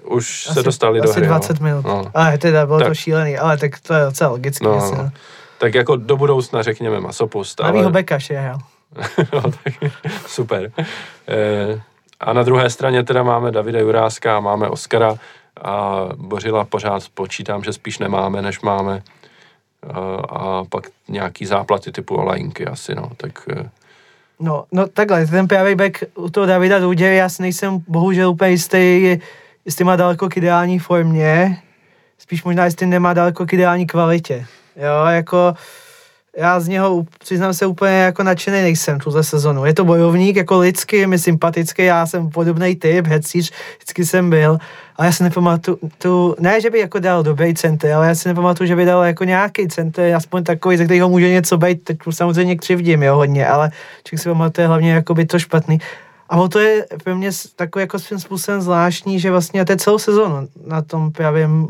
Už se dostali do asi hry. 20 no. minut. No. Ale teda bylo Tak. to šílený, ale tak to je docela logicky. No, asi, no. Tak jako do budoucna řekněme Masopust. Novýho beka včera hrál. no, tak, super. E, a na druhé straně teda máme Davida Juráska, máme Oskara a Bořila pořád počítám, že spíš nemáme, než máme. A, pak nějaký záplaty typu olajinky asi, no. Tak e, No, no takhle, ten pravý back u toho Davida Douděry, já si nejsem bohužel úplně jistý, jestli má daleko k ideální formě, spíš možná, jestli nemá daleko k ideální kvalitě. Jo, jako já z něho, přiznám se, úplně jako nadšený nejsem tuhle sezonu. Je to bojovník, jako lidsky, je mi sympatický, já jsem podobný typ, hecíř, vždycky jsem byl, ale já si nepamatuju, tu, ne, že by jako dal dobrý center, ale já si nepamatuju, že by dal jako nějaký center, aspoň takový, ze kterého může něco být, teď už samozřejmě křivdím, jo, hodně, ale člověk si pamatuje hlavně jako by to špatný. A to je pro mě takový jako svým způsobem zvláštní, že vlastně to je celou sezonu na tom pravém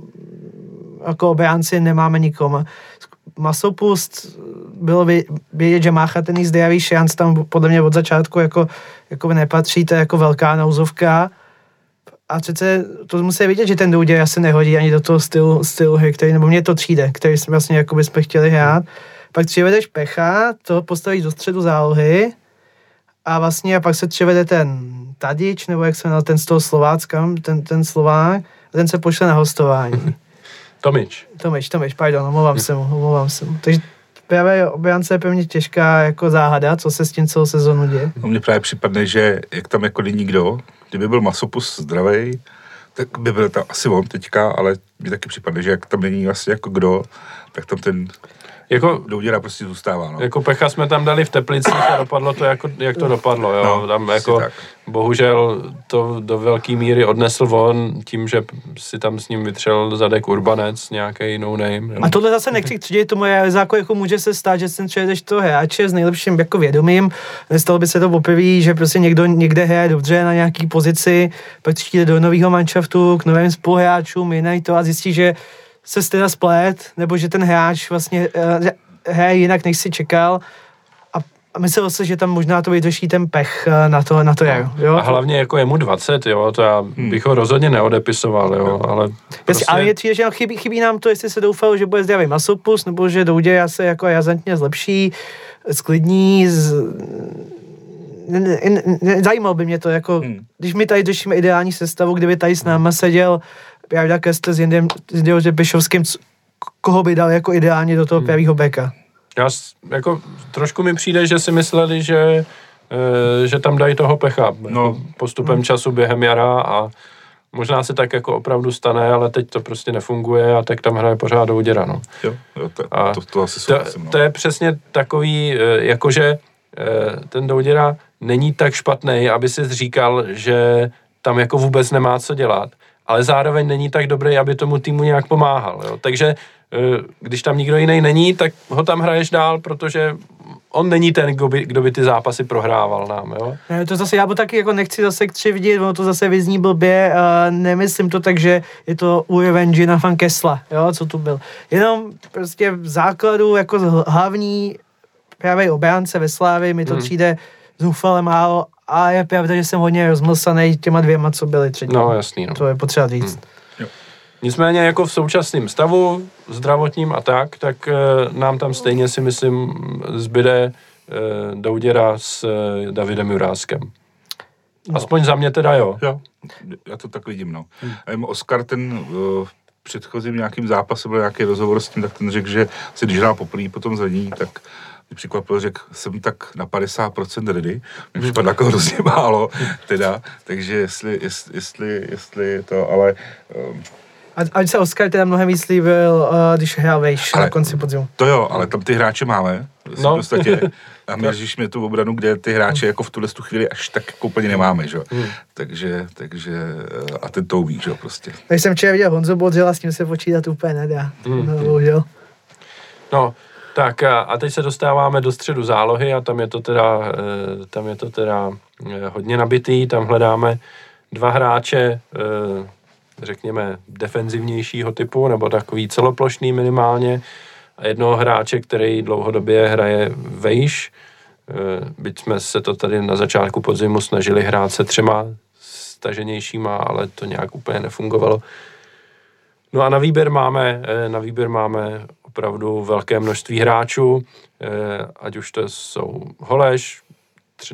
jako obránci nemáme nikomu. Masopust bylo vědět, že Mácha ten zdravý šanc tam podle mě od začátku jako, jako nepatří, to je jako velká nouzovka. A přece to musí vidět, že ten Doudě asi nehodí ani do toho stylu, stylu hry, který, nebo mě to tříde, který jsme vlastně jako bychom chtěli hrát. Pak přivedeš Pecha, to postavíš do středu zálohy a vlastně a pak se přivede ten Tadič, nebo jak se jmenuje ten z toho Slovácka, ten, ten Slovák, a ten se pošle na hostování. Tomič. Tomič, Tomič, pardon, omlouvám se mu, omlouvám se mu. Takže právě obránce je pro mě těžká jako záhada, co se s tím celou sezonu děje. No mně právě připadne, že jak tam jako není nikdo, kdyby byl Masopus zdravý, tak by byl tam asi on teďka, ale mi taky připadne, že jak tam není vlastně jako kdo, tak tam ten jako, Douděra prostě zůstává. No. Jako pecha jsme tam dali v Teplicích a dopadlo to, jako, jak to dopadlo. Jo. No, tam jako, tak. bohužel to do velké míry odnesl on tím, že si tam s ním vytřel zadek Urbanec, nějaký no name. Jo. A tohle zase nechci křičet tomu zákon, jako může se stát, že ten člověk to hráče s nejlepším jako vědomím, nestalo by se to poprvé, že prostě někdo někde hraje dobře na nějaký pozici, pak přijde do nového manšaftu k novým spoluhráčům, jinak to a zjistí, že se teda splet, nebo že ten hráč vlastně uh, hraje jinak, než si čekal a, a myslel se, že tam možná to vyřeší ten pech uh, na to, na to jaro. Jo? A hlavně jako je mu 20, jo, to já hmm. bych ho rozhodně neodepisoval, jo, ale prostě... ale je přijde, že chybí, chybí nám to, jestli se doufalo, že bude zdravý masopus, nebo že Doudě se jako jazantně zlepší, sklidní, z, zajímalo by mě to, jako, hmm. když my tady řešíme ideální sestavu, kdyby tady s náma seděl Jarda Kester s Jindem, s Bešovským, koho by dal jako ideálně do toho hmm. pravýho beka? Já jako trošku mi přijde, že si mysleli, že, e, že tam dají toho pecha no. Jako postupem hmm. času během jara a možná se tak jako opravdu stane, ale teď to prostě nefunguje a tak tam hraje pořád Douděra, no. Jo, jo to, a to, to asi souhlasím, no. to je přesně takový, e, jakože e, ten Douděra není tak špatný, aby si říkal, že tam jako vůbec nemá co dělat ale zároveň není tak dobrý, aby tomu týmu nějak pomáhal. Jo. Takže eh, když tam nikdo jiný není, tak ho tam hraješ dál, protože on není ten, kdo by, kdo by ty zápasy prohrával nám, jo? Ne, to zase, já to taky jako nechci zase křivdit, ono to zase vyzní blbě, uh, nemyslím to tak, že je to úroveň Gina van Kessla, jo, co tu byl. Jenom prostě v základu jako hlavní právě obránce ve Slávě mi to hmm. přijde zoufale málo a je pravda, že jsem hodně rozmlsaný těma dvěma, co byli třetí. No jasný, no. To je potřeba říct. Hmm. Nicméně jako v současném stavu, zdravotním a tak, tak e, nám tam stejně si myslím zbyde e, Douděra s e, Davidem Juráskem. No. Aspoň za mě teda jo. Jo, já to tak vidím, no. Hmm. Oskar ten uh, předchozím nějakým zápasem byl nějaký rozhovor s tím, tak ten řekl, že si když hrál poprvé po tom zranění, tak mě překvapilo, že jsem tak na 50% ready. Mě mhm. připadá jako hrozně málo, teda, takže jestli, jestli, jestli, jestli to, ale... Um, a, a se Oscar teda mnohem víc líbil, uh, když hrál vejš na konci podzimu. To jo, ale tam ty hráče máme, no. v podstatě. A my jsme tu obranu, kde ty hráče jako v tuhle tu chvíli až tak jako úplně nemáme, že? Hmm. Takže, takže, eh, a ten to ví, že prostě. Když jsem včera viděl Honzo Bodřela, s tím se počítat úplně nedá. Hmm. No, bohužel. No, tak a teď se dostáváme do středu zálohy a tam je to teda, eh, tam je to teda eh, hodně nabitý, tam hledáme dva hráče, eh, řekněme, defenzivnějšího typu, nebo takový celoplošný minimálně, a jednoho hráče, který dlouhodobě hraje vejš, byť jsme se to tady na začátku podzimu snažili hrát se třema staženějšíma, ale to nějak úplně nefungovalo. No a na výběr máme, na výběr máme opravdu velké množství hráčů, eh, ať už to jsou Holeš,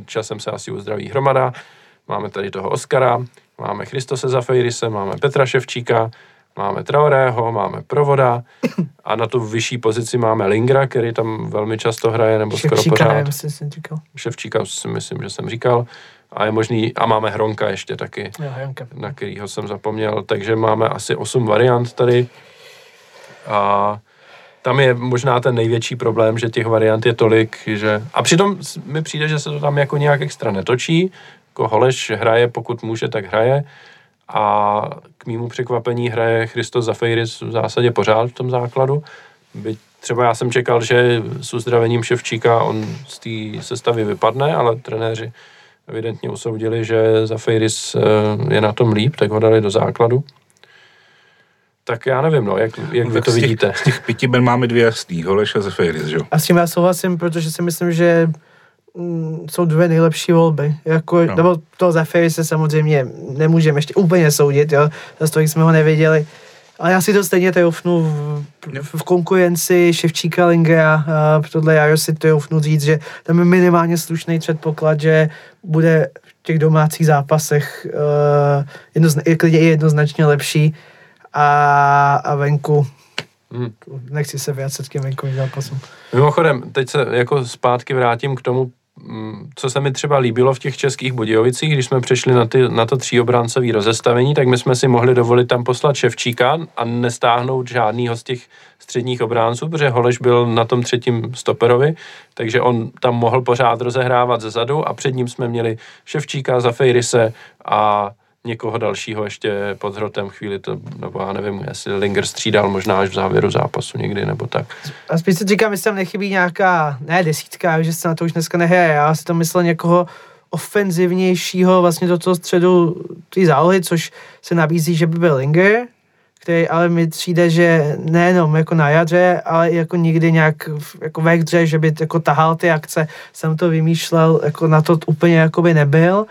časem se asi uzdraví hromada, máme tady toho Oskara, máme Christose Zafeirise, máme Petra Ševčíka, máme Traorého, máme Provoda a na tu vyšší pozici máme Lingra, který tam velmi často hraje, nebo Ševčíka, skoro pořád. Nevím, jsem říkal. Ševčíka si myslím, že jsem říkal. A je možný, a máme Hronka ještě taky, jo, Hronka. na kterýho jsem zapomněl, takže máme asi 8 variant tady. A tam je možná ten největší problém, že těch variant je tolik, že... A přitom mi přijde, že se to tam jako nějak extra netočí, jako Holeš hraje, pokud může, tak hraje a k mýmu překvapení hraje Christos Zafeiris v zásadě pořád v tom základu. Byť třeba já jsem čekal, že s uzdravením Ševčíka on z té sestavy vypadne, ale trenéři evidentně usoudili, že Zafeiris eh, je na tom líp, tak ho dali do základu. Tak já nevím, no, jak, jak vy to z těch, vidíte. Z těch pěti ben máme dvě jasný, Holeš a Zefiris, že jo? A s tím já souhlasím, protože si myslím, že mm, jsou dvě nejlepší volby. Jako, no. Nebo to za se samozřejmě nemůžeme ještě úplně soudit, jo. Zase to, jsme ho nevěděli. Ale já si to stejně troufnu v, v, v konkurenci Ševčíka Lingera, uh, tohle já si troufnu říct, že tam je minimálně slušný předpoklad, že bude v těch domácích zápasech uh, jednozna, klidně jednoznačně lepší a, a venku Hmm. Nechci se vyjádřit k těm venkovým zápasům. Mimochodem, teď se jako zpátky vrátím k tomu, mm, co se mi třeba líbilo v těch českých Budějovicích, když jsme přešli na, ty, na to tříobráncové rozestavení, tak my jsme si mohli dovolit tam poslat Ševčíka a nestáhnout žádnýho z těch středních obránců, protože Holeš byl na tom třetím stoperovi, takže on tam mohl pořád rozehrávat ze zadu a před ním jsme měli Ševčíka, Zafejrise a někoho dalšího ještě pod hrotem chvíli, to, nebo já nevím, jestli Linger střídal možná až v závěru zápasu někdy, nebo tak. A spíš si říkám, jestli tam nechybí nějaká, ne desítka, že se na to už dneska nehraje, já si tam myslel někoho ofenzivnějšího vlastně do toho středu té zálohy, což se nabízí, že by byl Linger, který ale mi přijde, že nejenom jako na jadře, ale jako nikdy nějak jako ve hře, že by jako tahal ty akce, jsem to vymýšlel, jako na to úplně jako by nebyl.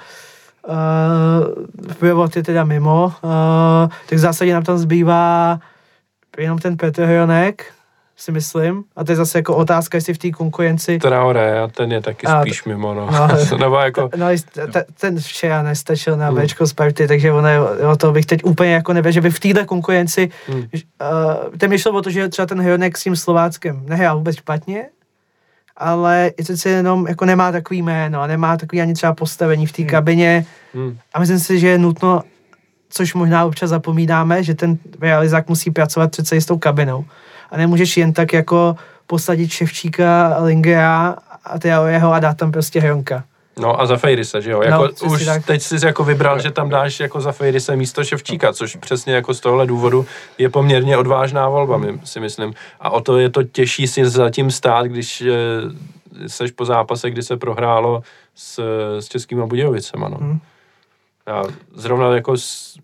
Je teda mimo, uh, tak v zásadě nám tam zbývá jenom ten Petr Hronek, si myslím. A to je zase jako otázka, jestli v té konkurenci... Traore, a ten je taky a, spíš mimo, no. no Nebo jako... No, t- ten včera nestačil na hmm. Bčko z party, takže ono je, o to bych teď úplně jako nevěděl, že by v této konkurenci... Hmm. Uh, ten mi šlo o to, že třeba ten Hronek s tím Slováckem nehrál vůbec špatně, ale je to jenom jako nemá takový jméno a nemá takový ani třeba postavení v té hmm. kabině hmm. a myslím si, že je nutno, což možná občas zapomínáme, že ten realizák musí pracovat přece i s tou kabinou a nemůžeš jen tak jako posadit Ševčíka, Lingera a jeho a dát tam prostě Hronka. No a za Fejrise, že jo? Jako no, už tak. teď jsi jako vybral, že tam dáš jako za Fejrise místo Ševčíka, což přesně jako z tohohle důvodu je poměrně odvážná volba, my si myslím. A o to je to těžší si zatím stát, když eh, seš po zápase, kdy se prohrálo s, s Českýma Budějovicema, no. Hmm. Já zrovna jako s,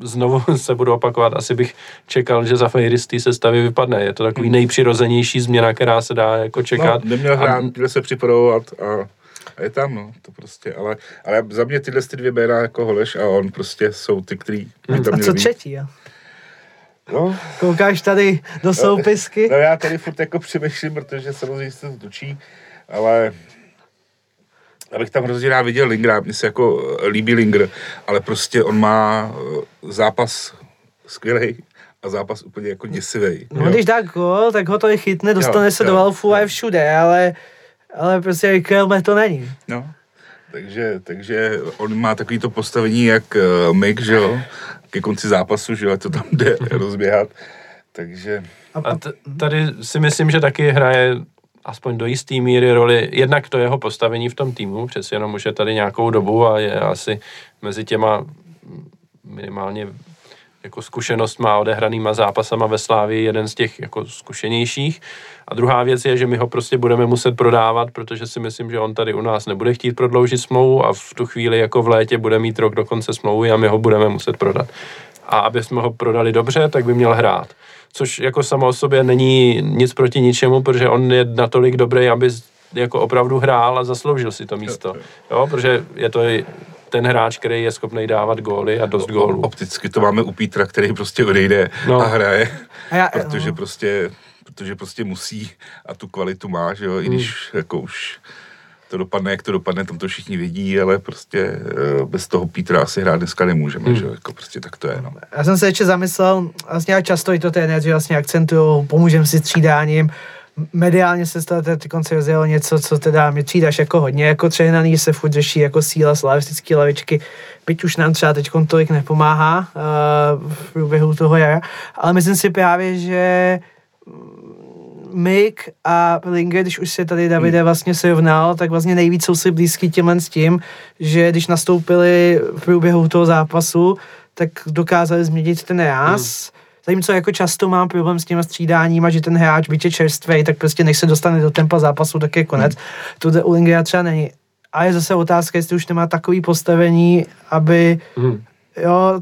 znovu se budu opakovat, asi bych čekal, že za Fejristy se stavy vypadne. Je to takový hmm. nejpřirozenější změna, která se dá jako čekat. No, neměl hrát, a, se připravovat a a je tam, no, to prostě, ale, ale za mě tyhle ty dvě jména jako Holeš a on prostě jsou ty, který by tam A co třetí, jo? No. Koukáš tady do soupisky? No, no já tady furt jako přemýšlím, protože samozřejmě se to točí, ale abych tam hrozně rád viděl Lingra, mně se jako líbí Linger, ale prostě on má eh, zápas skvělý a zápas úplně jako děsivý. No, jo. když dá gol, tak ho to i chytne, dostane jo, se jo, do Alfu a je všude, ale ale prostě Kelme to není. No, takže, takže on má takový to postavení jak uh, Mick, že jo, ke konci zápasu, že jo, to tam jde rozběhat, takže... A t- tady si myslím, že taky hraje aspoň do jisté míry roli, jednak to jeho postavení v tom týmu, přeci jenom už je tady nějakou dobu a je asi mezi těma minimálně jako zkušenost má odehranýma zápasama ve Slávii jeden z těch jako zkušenějších. A druhá věc je, že my ho prostě budeme muset prodávat, protože si myslím, že on tady u nás nebude chtít prodloužit smlouvu a v tu chvíli jako v létě bude mít rok do konce smlouvy a my ho budeme muset prodat. A aby jsme ho prodali dobře, tak by měl hrát. Což jako samo o sobě není nic proti ničemu, protože on je natolik dobrý, aby jako opravdu hrál a zasloužil si to místo. Jo, protože je to ten hráč, který je schopný dávat góly a dost gólů. Opticky to máme u Pítra, který prostě odejde no. a hraje, a já, protože no. prostě protože prostě musí a tu kvalitu má, že jo, i když hmm. jako už to dopadne, jak to dopadne, tam to všichni vidí, ale prostě eh, bez toho Pítra asi hrát dneska nemůžeme, hmm. že jo, jako prostě tak to je, no. Já jsem se ještě zamyslel, vlastně já často i to trenéři vlastně akcentují, pomůžeme si střídáním, mediálně se stalo teď konce rozjelo něco, co teda mi třídáš jako hodně jako trénaný, se furt řeší jako síla slavistické lavičky, byť už nám třeba teď tolik nepomáhá uh, v průběhu toho jara, ale myslím si právě, že Mick a Linger, když už se tady Davide vlastně srovnal, tak vlastně nejvíc jsou si blízký těmhle s tím, že když nastoupili v průběhu toho zápasu, tak dokázali změnit ten ráz. Hmm. Zatímco jako často mám problém s těma střídáníma, že ten hráč, byť je čerstvý, tak prostě než se dostane do tempa zápasu, tak je konec. Hmm. To u Lingera třeba není. A je zase otázka, jestli už nemá takový postavení, aby hmm jo,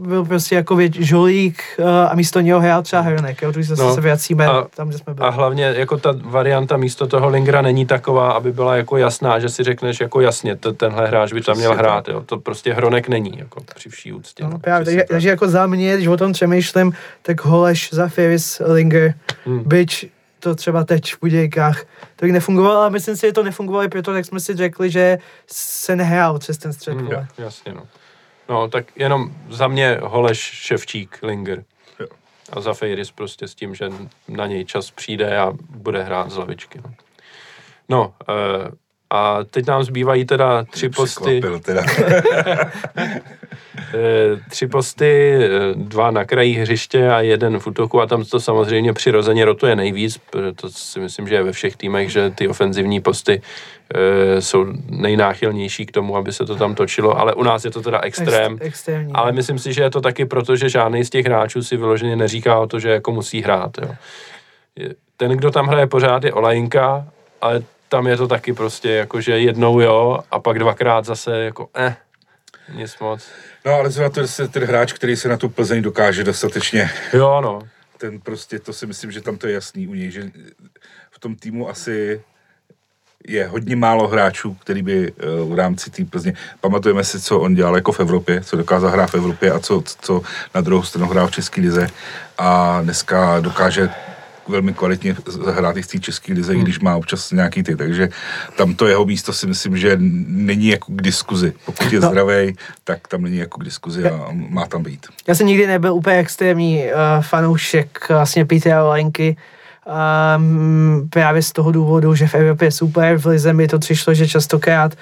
byl prostě jako vět, žolík uh, a místo něho hrál třeba Hronek, jo, když se, No, se vracíme a- tam, kde jsme byli. A hlavně jako ta varianta místo toho Lingra není taková, aby byla jako jasná, že si řekneš jako jasně, to, tenhle hráč by tam měl hrát, jo. To prostě Hronek není, jako při vší úctě. No, právě, Přesně takže, tak. takže jako za mě, když o tom přemýšlím, tak Holeš za Ferris Linger, Hmm. byť to třeba teď v Budějkách, to by nefungovalo, ale myslím si, že to nefungovalo i proto, jak jsme si řekli, že se nehrál přes ten střed. Hmm, jasně, no. No, tak jenom za mě Holeš, Ševčík, Linger. Jo. A za Fejris prostě s tím, že na něj čas přijde a bude hrát z lavičky. No, no eh, a teď nám zbývají teda tři posty. Teda. Eh, tři posty, eh, dva na kraji hřiště a jeden v útoku a tam to samozřejmě přirozeně rotuje nejvíc, to si myslím, že je ve všech týmech, že ty ofenzivní posty eh, jsou nejnáchylnější k tomu, aby se to tam točilo, ale u nás je to teda extrém. Ex, extrémní. Ale myslím si, že je to taky proto, že žádný z těch hráčů si vyloženě neříká o to, že jako musí hrát. Jo. Ten, kdo tam hraje pořád, je Olajinka, ale tam je to taky prostě jako, že jednou jo a pak dvakrát zase jako eh, nic moc. No ale zrovna to je ten hráč, který se na tu Plzeň dokáže dostatečně Jo, no. ten prostě, to si myslím, že tam to je jasný u něj, že v tom týmu asi je hodně málo hráčů, který by eh, v rámci té Plzně, pamatujeme si, co on dělal jako v Evropě, co dokázal hrát v Evropě a co, co na druhou stranu hrál v České lize a dneska dokáže velmi kvalitně zahrát i v té české lize, hmm. i když má občas nějaký ty, takže tam to jeho místo si myslím, že není jako k diskuzi. Pokud je No. zdravý, tak tam není jako k diskuzi a má tam být. Já jsem nikdy nebyl úplně extrémní uh, fanoušek vlastně Petra Olenky. Um, právě z toho důvodu, že v Evropě je super, v Lize mi to přišlo, že častokrát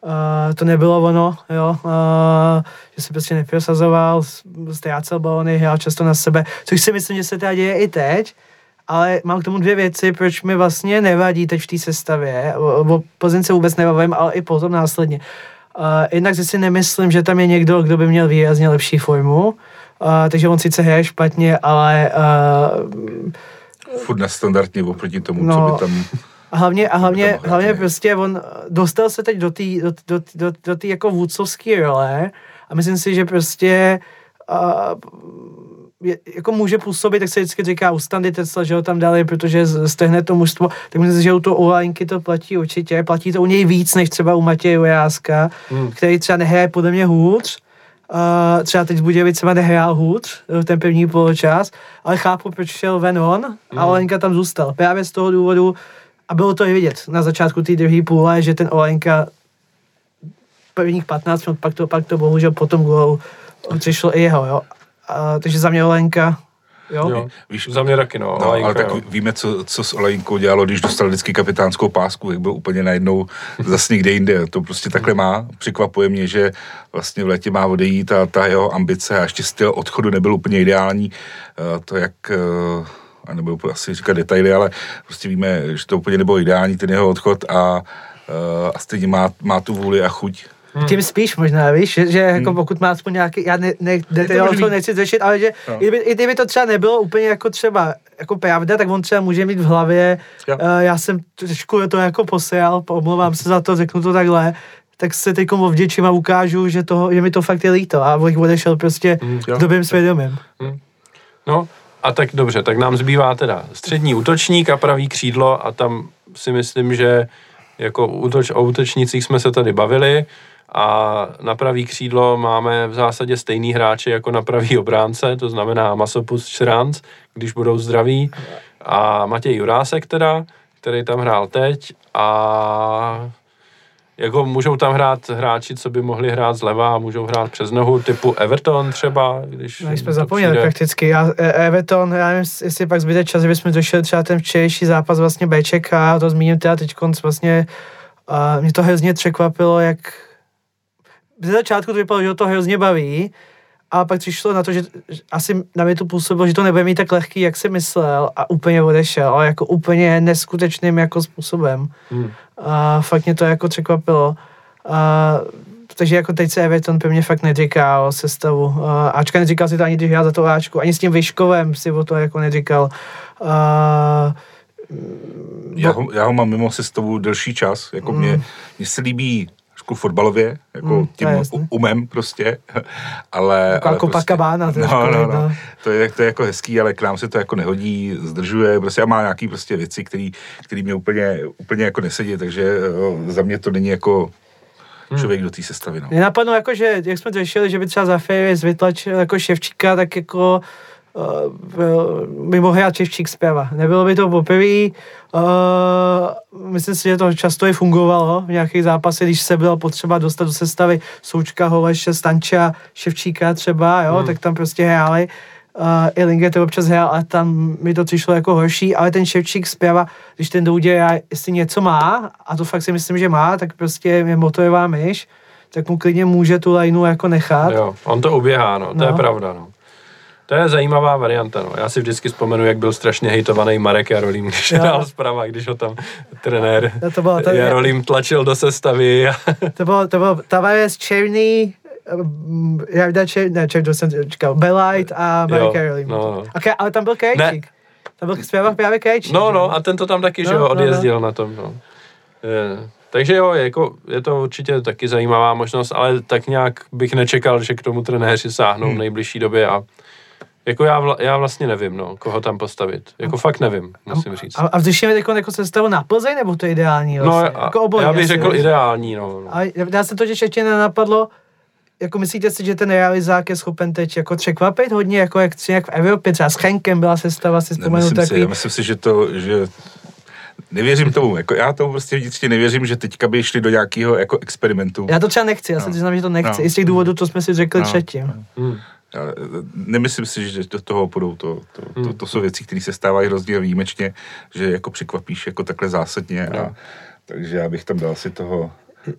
uh, to nebylo ono, jo, uh, že se prostě neprosazoval, ztrácel balony, hrál často na sebe, což si myslím, že se teda děje i teď, ale mám k tomu dvě věci, proč mi vlastně nevadí teď v té sestavě, o, o Plzeň se vůbec nebavím, ale i potom následně. Uh, jednak si nemyslím, že tam je někdo, kdo by měl výrazně lepší formu, uh, takže on sice hraje špatně, ale uh, Furt nestandardně oproti tomu, No, co by tam... a hlavně, a hlavně, hlavně prostě on dostal se teď do té do, do, do, do tý jako vůdcovské role a myslím si, že prostě uh, je, jako může působit, tak se vždycky říká u Standy Tesla, že ho tam dali, protože stehne to mužstvo, tak myslím že u toho Olajnky to platí určitě, platí to u něj víc, než třeba u Matěje Vojáska, hmm. který třeba nehraje podle mě hůř, Uh, třeba teď Budějovic třeba nehrál hůř eh, ten první poločas, ale chápu, proč šel ven on a Olenka tam zůstal. Právě z toho důvodu, a bylo to i vidět na začátku té druhé půle, že ten Olenka prvních 15 minut, pak to, pak to bohužel po tom přišlo i jeho, jo. A, takže za mě Olenka, jo. jo. Víš, Za mě taky, no. No, Olajinka, ale tak jo. víme, co, co s Olejnkou dělalo, když dostal vždycky kapitánskou pásku, jak byl úplně najednou zase někde jinde. To prostě takhle má. Překvapuje mě, že vlastně v létě má odejít a ta jeho ambice a ještě styl odchodu nebyl úplně ideální. Eh, To jak eh, a nebudu asi říkat detaily, ale prostě víme, že to úplně nebylo ideální, ten jeho odchod a, eh, a stejně má, má tu vůli a chuť. Tím spíš možná, víš, že, že jako pokud má aspoň nějaký, já ne, ne, ne možný. to nechci řešit, ale že No. no. kdyby, i kdyby to třeba nebylo úplně jako třeba jako pravda, tak on třeba může mít v hlavě, Jo. uh, já jsem trošku to jako posejal, omlouvám se za to, řeknu to takhle, tak se teď ovděčím a ukážu, že, toho, že mi to fakt je líto a bych odešel prostě Mm, s dobrým svědomím. No a tak dobře, tak nám zbývá teda střední útočník a pravý křídlo a tam si myslím, že jako útoč, o útočnících jsme se tady bavili a na pravý křídlo máme v zásadě stejný hráče jako na pravý obránce, to znamená Masopus Šranc, když budou zdraví a Matěj Jurásek teda, který tam hrál teď a jako můžou tam hrát hráči, co by mohli hrát zleva a můžou hrát přes nohu, typu Everton třeba, když No, jsme zapomněli přijde. prakticky. Já, e- Everton, já nevím, jestli pak zbyde čas, kdybychom došli třeba ten včerejší zápas vlastně Bček a to zmíním teda teď vlastně a mě to hrozně překvapilo, jak ze začátku to vypadalo, že to hrozně baví, a pak přišlo na to, že asi na mě to působilo, že to nebude mít tak lehký, jak si myslel a úplně odešel, ale jako úplně neskutečným jako způsobem. Hmm. A fakt mě to jako překvapilo. A, takže jako teď se Everton mě fakt neříká o sestavu. A, Ačka neříkal si to ani, když hrál za to Ačku. Ani s tím Vyškovem si o to jako neříkal. A, Já ho, já ho mám mimo sestavu delší čas, jako mě, mně se líbí trošku fotbalově, jako Mm, tím jasný. umem prostě, ale... Jako ale Copacabana trošku, no, no, no. no, to je, to je jako hezký, ale k nám se to jako nehodí, zdržuje, prostě a má nějaký prostě věci, který, který mě úplně, úplně jako nesedí, takže eh, za mě to není jako Hmm. člověk do té sestavy, no. Mě napadlo, jako, že jak jsme to řešili, že by třeba za Ferry vytlačil jako Ševčíka, tak jako by mohl hrát Ševčík zpěva. Nebylo by to poprvé. Uh, myslím si, že to často i fungovalo v nějakých zápasech, když se bylo potřeba dostat do sestavy Součka, Holeše, Stanča, Ševčíka třeba, jo, hmm. tak tam prostě hráli. Uh, I Linger to občas hrál, ale tam mi to přišlo jako horší, ale ten Ševčík zpěva, když ten Doudě, jestli něco má, a to fakt si myslím, že má, tak prostě je motorová myš, tak mu klidně může tu lineu jako nechat. Jo, on to uběhá, no, to No. je pravda, no. To je zajímavá varianta, no. Já si vždycky vzpomenu, jak byl strašně hejtovaný Marek Jarolím, když Jo. hrál zprava, když ho tam trenér No to bylo- to- Jarolím tlačil do sestavy. A, To bylo, to bylo Tavares, Černý, um, Jarda Černý, ne, Černý, to jsem říkal, Belajt a Marek Jarolím. no, no. Okay, ale tam byl Krejčík. Tam byl zpěvák právě Krejčík. no, no, a ten to tam taky, No, že jo, no, no. odjezdil na tom, no. Je, takže jo, je, jako, je to určitě taky zajímavá možnost, ale tak nějak bych nečekal, že k tomu trenéři sáhnou Hmm. v nejbližší době a jako já, vla, já vlastně nevím, no, koho tam postavit. Jako fakt nevím, musím říct. A, a vzdušíme teď jako sestavu na Plzeň, nebo to je ideální? No, Vlastně? a, jako obojí, já bych řekl jo? ideální, no. no. A já jsem to ještě nenapadlo, jako myslíte si, že ten realizák je schopen teď jako překvapit hodně, jako jak, jak v Evropě, třeba s Chenkem byla sestava, si vzpomenu Nemyslím si, takový. já myslím si, že to, že nevěřím tomu, jako já tomu prostě vnitřně nevěřím, že teďka by šli do nějakého jako experimentu. Já to třeba nechci, já se No. přiznám, že to nechci. No. I z těch důvodů, to jsme si řekli No. předtím. Hmm. Já eh, nemyslím si, že do toho půjdou. To, to, to, to jsou věci, které se stávají hrozně výjimečně, že jako překvapíš jako takhle zásadně. A, Jo. takže já bych tam dal si toho,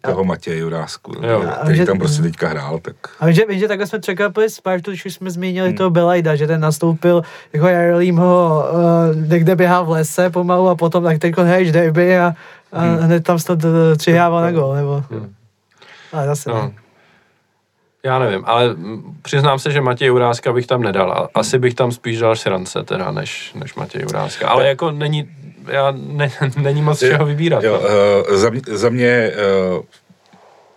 toho Matěje Jurásku, Jo. který A že- tam prostě teďka hrál. Tak A vím, že, že takhle jsme překvapili Spartu, když už jsme zmínili Hmm. toho Belajda, že ten nastoupil, jako Jarlím ho uh, někde běhal v lese pomalu a potom tak teď hraješ derby a, a Hmm. hned tam snad uh, přihrával na gol, nebo... Ale zase No. no. Já nevím, ale přiznám se, že Matěj Uráska bych tam nedal. Asi bych tam spíš dal Šrance teda, než, než Matěj Uráska. Ale jako není, já ne, není moc čeho vybírat. Jo, no. uh, za, mě- za mě uh,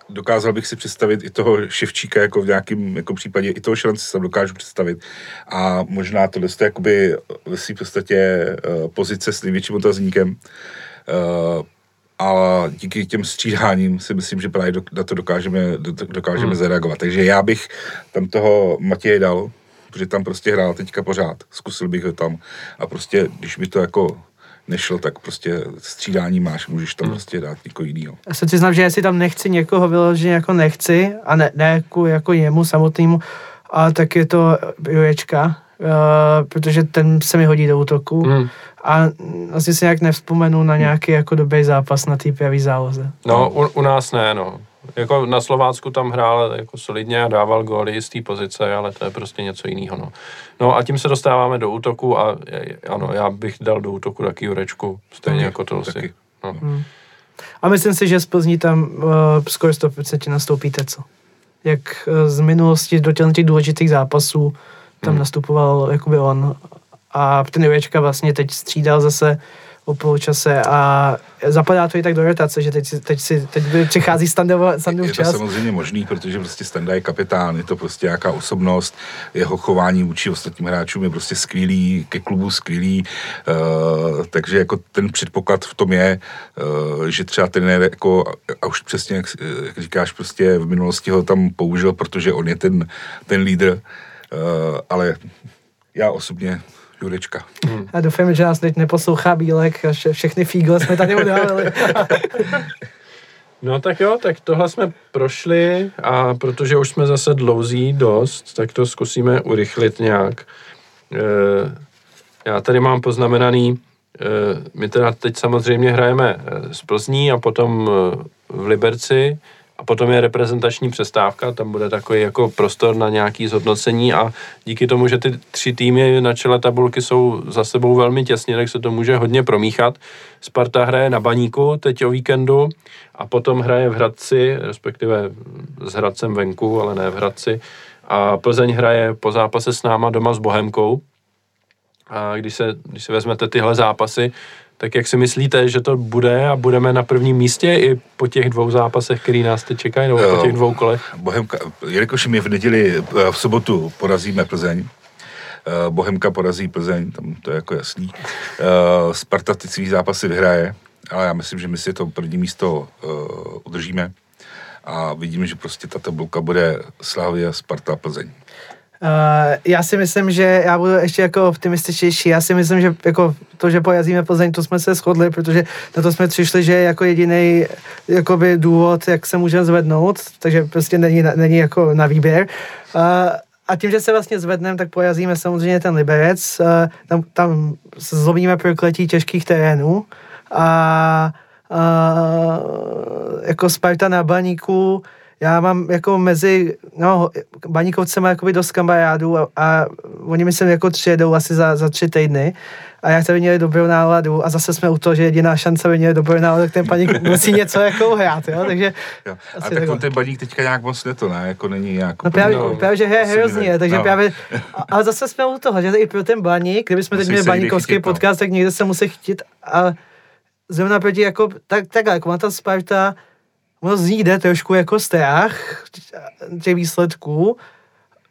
dokázal bych si představit i toho Ševčíka jako v nějakém jako případě, i toho Šrance si tam dokážu představit. A možná tohle je jakoby ve své podstatě uh, pozice s největším otazníkem. Uh, a díky těm střídáním si myslím, že právě na to dokážeme, do- dokážeme hmm. zareagovat. Takže já bych tam toho Matěje dal, protože tam prostě hrál teďka pořád. Zkusil bych ho tam a prostě, když by to jako nešlo, tak prostě střídání máš, můžeš tam prostě dát někoho jiného. Já se přiznám, že jestli tam nechci někoho vyloženě jako nechci, a ne, ne jako, jako jemu samotnému, a tak je to Jurečka, uh, protože ten se mi hodí do útoku. Hmm. A asi si nějak nevzpomenu na nějaký jako dobrý zápas na té pravý záloze. No, u, u nás ne, no. Jako na Slovácku tam hrál jako solidně a dával góly z té pozice, ale to je prostě něco jiného, no. No a tím se dostáváme do útoku a je- ano, já bych dal do útoku taky Jurečku, stejně Taky, jako to. No. A myslím si, že z Plzní tam uh, skoro 100% nastoupíte co? Jak uh, z minulosti do těch těch důležitých zápasů tam Hmm. nastupoval jakoby on. A ten Jurečka vlastně teď střídal zase o poločase a zapadá to i tak do rotace, že teď, teď, si, teď přichází standardov, Je standardov to čas. samozřejmě možný, protože prostě Standa je kapitán, je to prostě nějaká osobnost, jeho chování vůči ostatním hráčům je prostě skvělý, ke klubu skvělý, uh, takže jako ten předpoklad v tom je, uh, že třeba trenér jako, a už přesně jak, jak říkáš, prostě v minulosti ho tam použil, protože on je ten, ten lídr, ale já osobně Jurečka. A doufám, že nás teď neposlouchá Bílek, a vše, všechny fígle jsme tady udávali. No tak jo, tak tohle jsme prošli a protože už jsme zase dlouzí dost, tak to zkusíme urychlit nějak. E, já tady mám poznamenaný, e, my teda teď samozřejmě hrajeme eh, z Plzní a potom eh, v Liberci a potom je reprezentační přestávka, tam bude takový jako prostor na nějaký zhodnocení a díky tomu, že ty tři týmy na čele tabulky jsou za sebou velmi těsně, tak se to může hodně promíchat. Sparta hraje na Baníku teď o víkendu a potom hraje v Hradci, respektive s Hradcem venku, ale ne v Hradci. A Plzeň hraje po zápase s náma doma s Bohemkou. A když se, když se vezmete tyhle zápasy, Tak jak si myslíte, že to bude a budeme na prvním místě i po těch dvou zápasech, který nás teď čekají, nebo po těch dvou kolech? Bohemka, jelikož my v neděli, eh, v sobotu porazíme Plzeň, eh, Bohemka porazí Plzeň, tam to je jako jasný. Eh, Sparta ty svý zápasy vyhraje, ale já myslím, že my si to první místo udržíme a vidíme, že prostě ta tabulka bude Slávia, Sparta, Plzeň. Uh, já si myslím, že já budu ještě jako optimističtější. Já si myslím, že jako to, že pojazíme Plzeň, to jsme se shodli, protože na to jsme přišli, že je jako jediný jakoby důvod, jak se můžeme zvednout, takže prostě není, není jako na výběr. Uh, a tím, že se vlastně zvedneme, tak pojazíme samozřejmě ten Liberec. Uh, tam, tam zlomíme prokletí těžkých terénů a uh, jako Sparta na baníku já mám jako mezi, no, baníkovcema jakoby dost kamarádů a, a oni mi sem jako přijedou asi za, za tři týdny a jak tady měli dobrou náladu a zase jsme u toho, že jediná šance by měli dobrou náladu, tak ten baník musí něco jako hrát, jo, takže... Jo. A tak on ten baník teďka nějak moc ne to, ne, jako není nějak... No právě, no, právě že hraje hrozně, takže no. právě... Ale zase jsme u toho, že i pro ten baník, kdybychom teď měli baníkovský chytit, no. podcast, no. tak někde se musí chytit a zrovna proti jako, tak, takhle, jako ta Sparta, ono z ní jde trošku jako strach těch výsledků,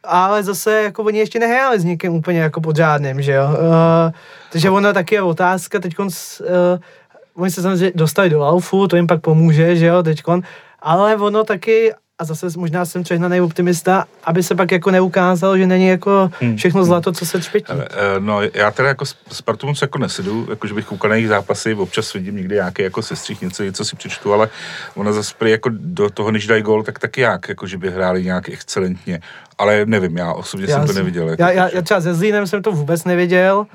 ale zase jako oni ještě nehráli s někým úplně jako podřádným, že jo. Uh, takže ono taky je otázka, teď uh, oni se samozřejmě dostali do laufu, to jim pak pomůže, že jo, teďkon, ale ono taky, a zase možná jsem přehnaný optimista, aby se pak jako neukázalo, že není jako hmm. všechno zlato, co se třpětí. Eh, no, já teda jako Spartu moc jako nesedu, jako že bych koukal na jejich zápasy, občas vidím někdy nějaký jako sestřih, něco, něco si přečtu, ale ona zase jako do toho, než dají gol, tak taky jak, jako že by hráli nějak excelentně ale nevím, já osobně já jsem to neviděl. Jako já, já, já třeba se Zlínem jsem to vůbec neviděl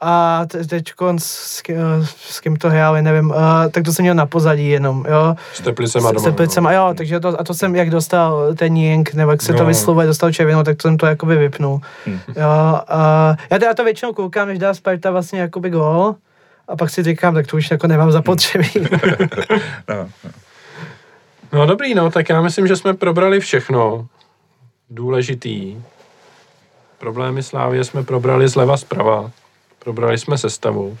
a teď s, s kým to hráli, nevím, uh, tak to jsem měl na pozadí jenom, jo. S Teplicema doma. S Teplicema, jo, takže to, a to jsem, jak dostal ten Jink, nebo jak se no. to vyslovuje, dostal červenou, tak to jsem to jakoby vypnul. Hmm. Jo, uh, já teda to většinou koukám, než dá Sparta vlastně jakoby gol, a pak si říkám, tak to už jako nemám zapotřebí. no, no. no dobrý, no, tak já myslím, že jsme probrali všechno důležitý. Problémy Slávě jsme probrali zleva zprava. Probrali jsme sestavu.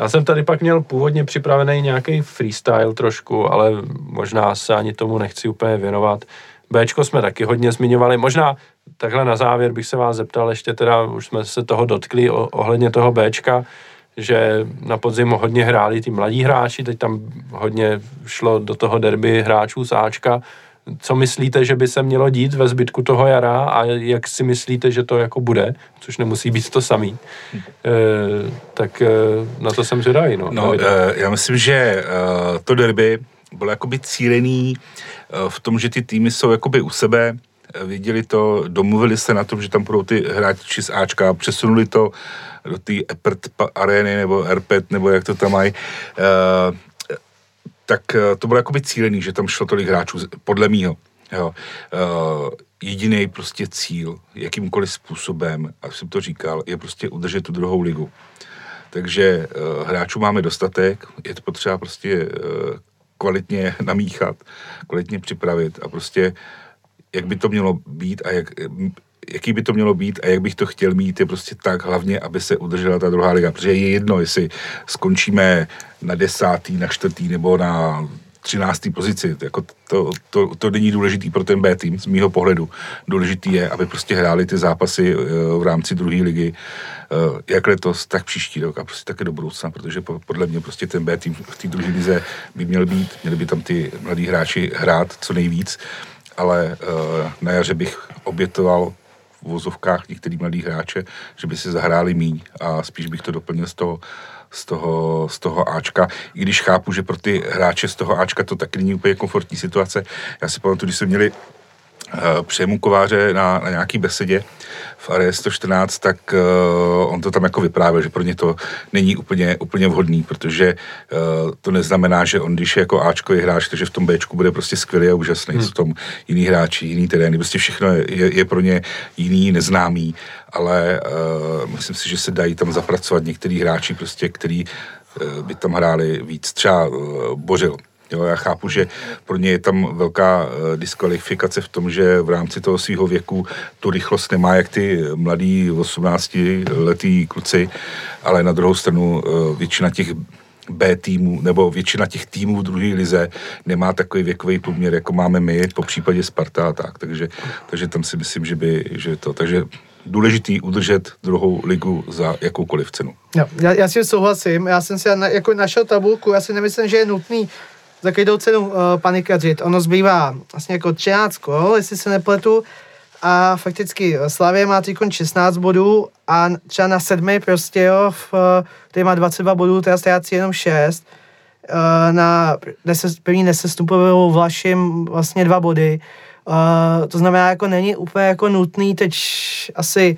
Já jsem tady pak měl původně připravený nějaký freestyle trošku, ale možná se ani tomu nechci úplně věnovat. Bčko jsme taky hodně zmiňovali. Možná takhle na závěr bych se vás zeptal, ještě teda už jsme se toho dotkli ohledně toho Bčka, že na podzim hodně hráli ty mladí hráči, teď tam hodně šlo do toho derby hráčů z Ačka co myslíte, že by se mělo dít ve zbytku toho jara a jak si myslíte, že to jako bude, což nemusí být to samý, e, tak e, na to jsem zvědavý. No, no e, já myslím, že e, to derby bylo jakoby cílený e, v tom, že ty týmy jsou jakoby u sebe, viděli to, domluvili se na tom, že tam budou ty hráči z Ačka, přesunuli to do té EPRT arény nebo RPET, nebo jak to tam mají. E, tak eh, to bylo jakoby cílený, že tam šlo tolik hráčů, podle mýho. Jo. Uh, jediný prostě cíl, jakýmkoliv způsobem, a jsem to říkal, je prostě udržet tu druhou ligu. Takže uh, hráčů máme dostatek, je to potřeba prostě uh, kvalitně namíchat, kvalitně připravit a prostě jak by to mělo být a jak, jaký by to mělo být a jak bych to chtěl mít, je prostě tak hlavně, aby se udržela ta druhá liga. Protože je jedno, jestli skončíme na desátý, na čtvrtý nebo na třináctý pozici. Jako to, to, to není důležitý pro ten B tým z mýho pohledu. Důležitý je, aby prostě hráli ty zápasy eh, v rámci druhé ligy eh, jak letos, tak příští rok a prostě také do budoucna, protože podle mě prostě ten B tým v té druhé lize by měl být, měli by tam ty mladí hráči hrát co nejvíc, ale eh, na jaře bych obětoval v vozovkách některý mladý hráče, že by si zahráli míň a spíš bych to doplnil z toho, z toho, z toho Ačka, i když chápu, že pro ty hráče z toho Ačka to taky není úplně komfortní situace. Já si pamatuju, když jsme měli uh, Přemu Kováře na, na nějaký besedě v Are 114, tak uh, on to tam jako vyprávěl, že pro ně to není úplně, úplně vhodný, protože uh, to neznamená, že on, když je jako Ačkový hráč, takže v tom Bčku bude prostě skvělý a úžasný, hmm. jsou tam jiný hráči, jiný terény, prostě všechno je, je pro ně jiný, neznámý, ale uh, myslím si, že se dají tam zapracovat některý hráči, prostě, který uh, by tam hráli víc, třeba uh, Bořil, Jo, já chápu, že pro ně je tam velká uh, diskvalifikace v tom, že v rámci toho svého věku tu rychlost nemá jak ty mladí 18 letý kluci, ale na druhou stranu uh, většina těch B týmů, nebo většina těch týmů v druhé lize nemá takový věkový poměr, jako máme my, po případě Sparta a tak. Takže, takže tam si myslím, že by, že to, takže důležitý udržet druhou ligu za jakoukoliv cenu. Já, já si souhlasím, já jsem si na, jako našel tabulku, já si nemyslím, že je nutný za každou cenu uh, panikařit. Ono zbývá vlastně jako 13 kol, jestli se nepletu, a fakticky Slavě má teď 16 bodů a třeba na sedmi prostě jo, v, který má 22 bodů, teda ztrácí jenom 6. Eh, na první nesestupovou Vlašim vlastně dva body. To znamená, jako není úplně jako nutný teď asi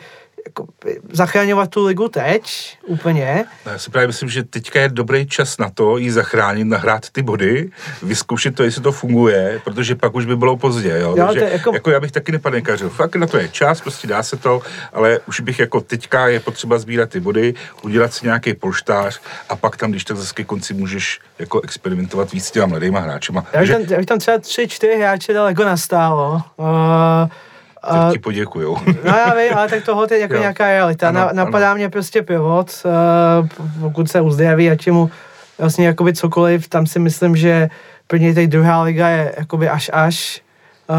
jako, zachraňovat tu ligu teď úplně. No, já si právě myslím, že teďka je dobrý čas na to jí zachránit, nahrát ty body, vyzkoušet to, jestli to funguje, protože pak už by bylo pozdě. Jo? jo Takže, jako... jako... já bych taky nepanikařil. Fakt na to je čas, prostě dá se to, ale už bych jako teďka je potřeba sbírat ty body, udělat si nějaký polštář a pak tam, když tak zase ke konci můžeš jako experimentovat víc s těma mladýma hráčema. Já bych, tam, já bych tam třeba tři, čtyři hráče dal jako nastálo. Uh a, ti poděkujou. No já vím, ale tak tohle je jako jo. nějaká realita. Ano, Na, napadá ano. mě prostě pivot, uh, pokud se uzdraví, ať mu vlastně jakoby cokoliv, tam si myslím, že pro něj teď druhá liga je jakoby až až. Uh,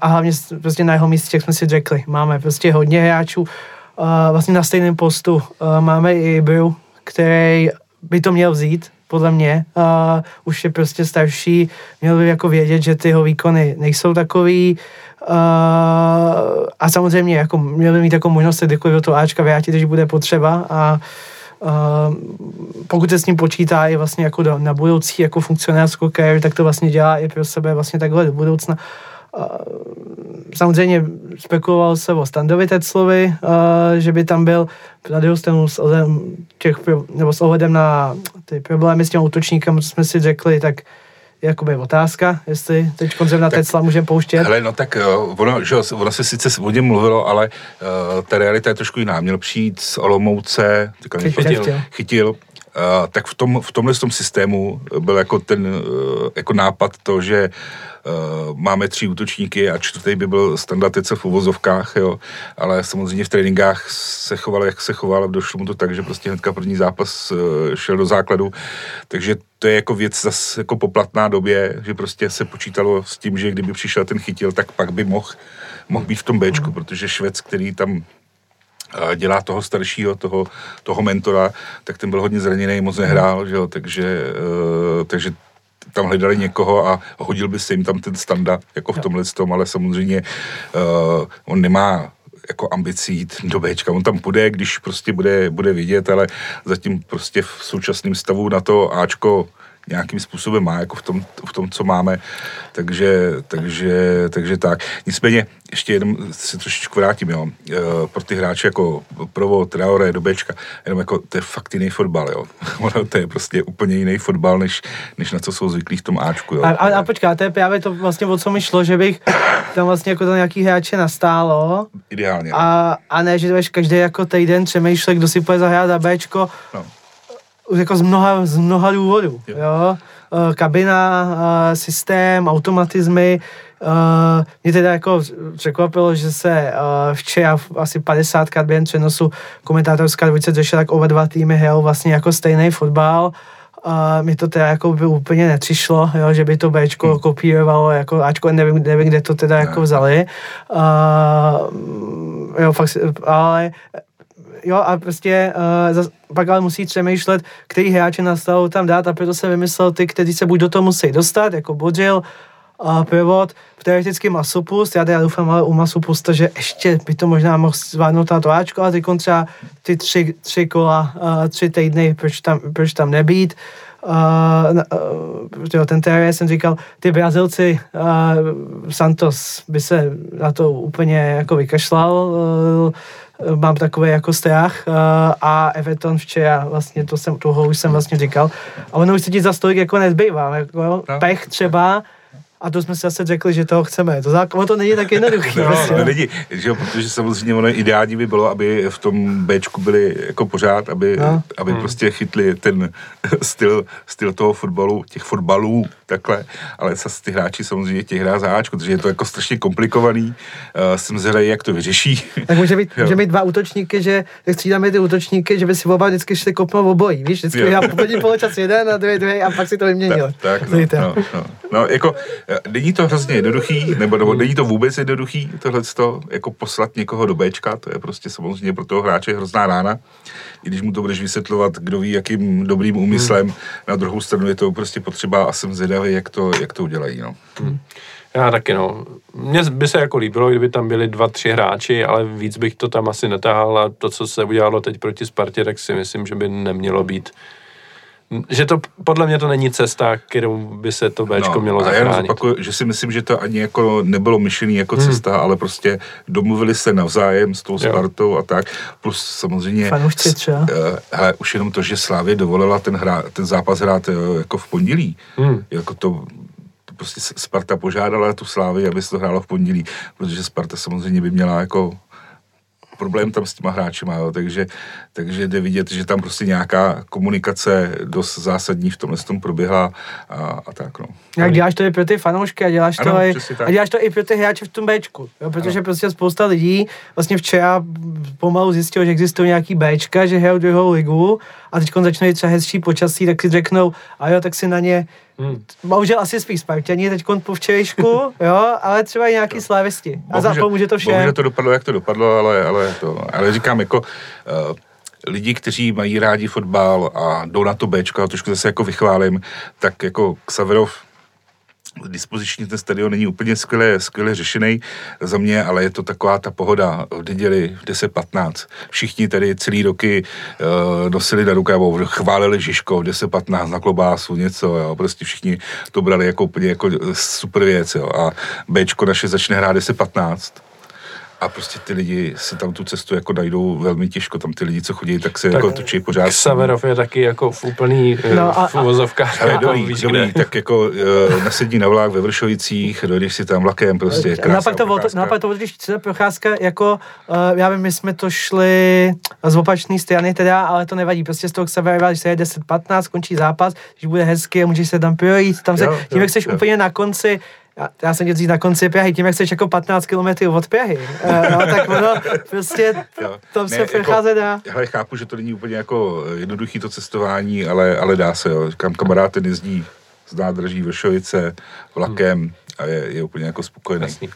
a hlavně prostě na jeho místě, jak jsme si řekli, máme prostě hodně hráčů uh, vlastně na stejném postu. Uh, máme i Bru, který by to měl vzít, podle mě. Uh, už je prostě starší, měl by jako vědět, že ty jeho výkony nejsou takový. Uh, a samozřejmě jako měli mít jako možnost se kdykoliv do toho Ačka vrátit, když bude potřeba a Uh, pokud se s ním počítá i vlastně jako do, na budoucí jako funkcionářskou kariéru, tak to vlastně dělá i pro sebe vlastně takhle do budoucna. Uh, samozřejmě spekuloval se o Standovi Teclovi, uh, že by tam byl na druhou stranu s ohledem, těch, nebo s ohledem na ty problémy s tím útočníkem, co jsme si řekli, tak jakoby otázka, jestli teď zrovna Tesla můžeme pouštět. Hele, no tak uh, ono, že, ono se sice o něm mluvilo, ale uh, ta realita je trošku jiná. Měl přijít z Olomouce, chytil, chytil Uh, tak v, tom, v tomhle tom systému byl jako ten uh, jako nápad to, že uh, máme tři útočníky a čtvrtý by byl standardice v uvozovkách, jo, ale samozřejmě v tréninkách se choval, jak se choval, došlo mu to tak, že prostě hnedka první zápas uh, šel do základu, takže to je jako věc zase jako poplatná době, že prostě se počítalo s tím, že kdyby přišel ten chytil, tak pak by mohl mohl být v tom Bčku, protože Švec, který tam dělá toho staršího, toho, toho mentora, tak ten byl hodně zraněný, moc nehrál, že jo, takže, uh, takže tam hledali někoho a hodil by se jim tam ten standa, jako v tomhle tom, ale samozřejmě uh, on nemá jako ambicí jít do Bčka. On tam půjde, když prostě bude, bude vidět, ale zatím prostě v současném stavu na to Ačko nějakým způsobem má, jako v tom, v tom co máme, takže, takže, takže tak. Nicméně, ještě jenom si trošičku vrátím, jo. E, pro ty hráče jako Provo, Traore, do Bčka, jenom jako to je fakt jiný fotbal, jo. ono to je prostě úplně jiný fotbal, než, než na co jsou zvyklí v tom Ačku, jo. A, a, a počká, to je právě to vlastně, o co mi šlo, že bych tam vlastně jako to nějaký hráče nastálo. Ideálně. A, a ne, že každý jako týden přemýšlet, kdo si půjde zahrát za Bčko. No jako z mnoha, z mnoha důvodů. Jo. jo? Eh, kabina, eh, systém, automatizmy. Eh, mě teda jako překvapilo, že se včera asi 50 krát během přenosu komentátorská dvojice řešila, tak oba dva týmy hrajou vlastně jako stejný fotbal. Uh, mi to teda jako by úplně nepřišlo, jo, že by to Bčko hmm. kopírovalo, jako Ačko, nevím, nevím, kde to teda ne. jako vzali. Uh, jo, fakt, ale jo, a prostě uh, zas, pak ale musí přemýšlet, který hráče na stavu tam dát a proto se vymyslel ty, kteří se buď do toho musí dostat, jako Bodžil, a Pivot, teoreticky Masopust, já teda doufám ale u Masopusta, že ještě by to možná mohl zvládnout na to Ačko, ale ty třeba ty tři, tři kola, uh, tři týdny, proč tam, proč tam nebýt. Uh, uh, ten teorie jsem říkal, ty Brazilci, uh, Santos by se na to úplně jako vykašlal, uh, mám takový jako strach uh, a Everton včera, vlastně to jsem, toho už jsem vlastně říkal, a ono už se ti za stolik jako nezbývá, jako, no. pech třeba, a to jsme si zase řekli, že toho chceme. To, zákon, to není tak jednoduché. no, prostě, no. není, že, protože samozřejmě ono ideální by bylo, aby v tom Bčku byli jako pořád, aby, no. aby hmm. prostě chytli ten styl, styl toho fotbalu, těch fotbalů, takhle, ale zase ty hráči samozřejmě těch hrá za Ačku, protože je to jako strašně komplikovaný, uh, jsem zvědavý, jak to vyřeší. Tak může být, může být dva útočníky, že střídáme ty útočníky, že by si oba vždycky šli kopnout obojí, víš, vždycky já první poločas jeden a druhý, druhý a pak si to vyměnil. Tak, tak no, no, no, no, jako, eh, není to hrozně jednoduchý, nebo, nebo není to vůbec jednoduchý, tohle jako poslat někoho do Bčka, to je prostě samozřejmě pro toho hráče hrozná rána, i když mu to budeš vysvětlovat, kdo ví, jakým dobrým úmyslem, hmm. na druhou stranu je to prostě potřeba a jsem zvědavý, jak to, jak to udělají, no. Hmm. Já taky, no. Mně by se jako líbilo, kdyby tam byli dva, tři hráči, ale víc bych to tam asi netáhal a to, co se udělalo teď proti Spartě, tak si myslím, že by nemělo být že to podle mě to není cesta, kterou by se to Bčko no, mělo zachránit. A já zopakuju, že si myslím, že to ani jako nebylo myšlený jako hmm. cesta, ale prostě domluvili se navzájem s tou Spartou jo. a tak. Plus samozřejmě... Fanoušci třeba. Uh, hele, už jenom to, že Slávě dovolila ten, hra, ten zápas hrát uh, jako v pondělí, hmm. jako to prostě Sparta požádala tu Slávy, aby se to hrálo v pondělí, protože Sparta samozřejmě by měla jako problém tam s těma hráčima, jo, takže, takže jde vidět, že tam prostě nějaká komunikace dost zásadní v tomhle tom proběhla a, a tak, no. Jak děláš to i pro ty fanoušky a děláš, ano, to, i, a děláš to i pro ty hráče v tom Bčku, jo, protože ano. prostě spousta lidí vlastně včera pomalu zjistilo, že existují nějaký Bčka, že hrajou druhou ligu a teď začnou třeba hezčí počasí, tak si řeknou, a jo, tak si na ně Hmm. Bohužel asi spíš Spartani teď po včerejšku, jo, ale třeba i nějaký slávisti. A za pomůže to všem. Bohužel to dopadlo, jak to dopadlo, ale, ale, to, ale říkám, jako uh, lidi, kteří mají rádi fotbal a jdou na to Bčko, a trošku zase jako vychválím, tak jako Xaverov dispoziční ten stadion není úplně skvěle, skvěle řešený za mě, ale je to taková ta pohoda v neděli v 10.15. Všichni tady celý roky uh, nosili na rukavu, chválili Žižko v 10.15 na klobásu, něco, jo. prostě všichni to brali jako úplně jako super věc, jo. a Bčko naše začne hrát 10.15 a prostě ty lidi si tam tu cestu jako najdou velmi těžko. Tam ty lidi, co chodí, tak se tak jako točí pořád. Saverov je taky jako v úplný eh, no a, v uvozovkách. Ale jako dobrý, dobrý, tak jako uh, nasedí na vlak ve Vršovicích, dojdeš si tam vlakem prostě. Napak to, procházka. napak to, když chce procházka, jako, uh, já vím, my jsme to šli z opačné strany teda, ale to nevadí, prostě z toho Saverova, když se je 10-15, končí zápas, když bude hezky, můžeš se tam projít, tam se, jo, tím, jo, jak jsi jo. úplně na konci, já, já jsem jezdí na konci Prahy, tím, jak jsi jako 15 km od Prahy, uh, no, tak ono prostě jo. tam ne, se jako, přecházet dá. Já chápu, že to není úplně jako jednoduchý to cestování, ale, ale dá se, jo. Kam kamarád ten jezdí z nádrží Vršovice vlakem hmm. a je, je úplně jako spokojený. Jasný.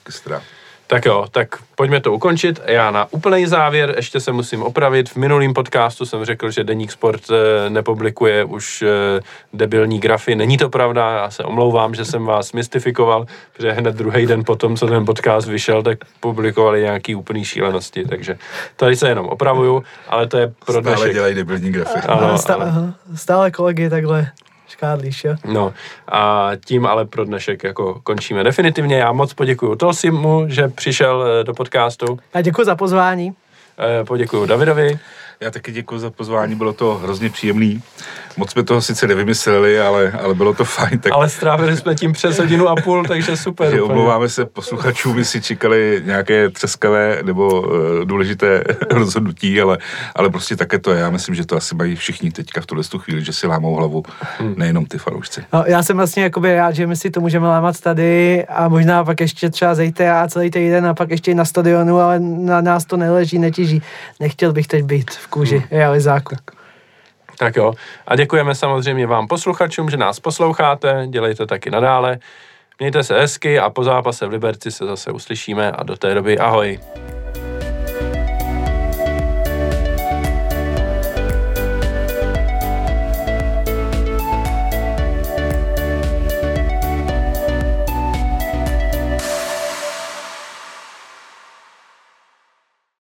Tak jo, tak pojďme to ukončit. Já na úplný závěr ještě se musím opravit. V minulém podcastu jsem řekl, že Deník Sport eh, nepublikuje už eh, debilní grafy. Není to pravda, já se omlouvám, že jsem vás mystifikoval, protože hned druhý den potom, co ten podcast vyšel, tak publikovali nějaký úplný šílenosti, takže tady se jenom opravuju, ale to je pro Stále dnešek. dělají debilní grafy. Ano, stále, stále kolegy takhle škádlíš, jo? No a tím ale pro dnešek jako končíme definitivně. Já moc poděkuji Tolsimu, že přišel eh, do podcastu. A děkuji za pozvání. Eh, poděkuji Davidovi. Já taky děkuji za pozvání, bylo to hrozně příjemný. Moc jsme toho sice nevymysleli, ale, ale bylo to fajn. Tak... Ale strávili jsme tím přes hodinu a půl, takže super. Je, omlouváme se posluchačům, my si čekali nějaké třeskavé nebo uh, důležité rozhodnutí, ale, ale prostě také to je. Já myslím, že to asi mají všichni teďka v tuhle chvíli, že si lámou hlavu, hmm. nejenom ty fanoušci. No, já jsem vlastně jakoby rád, že my si to můžeme lámat tady a možná pak ještě třeba zejte a celý týden a pak ještě i na stadionu, ale na nás to neleží, netěží. Nechtěl bych teď být v kůži hmm. realizáku. Tak jo. A děkujeme samozřejmě vám posluchačům, že nás posloucháte, dělejte taky nadále. Mějte se hezky a po zápase v Liberci se zase uslyšíme a do té doby ahoj.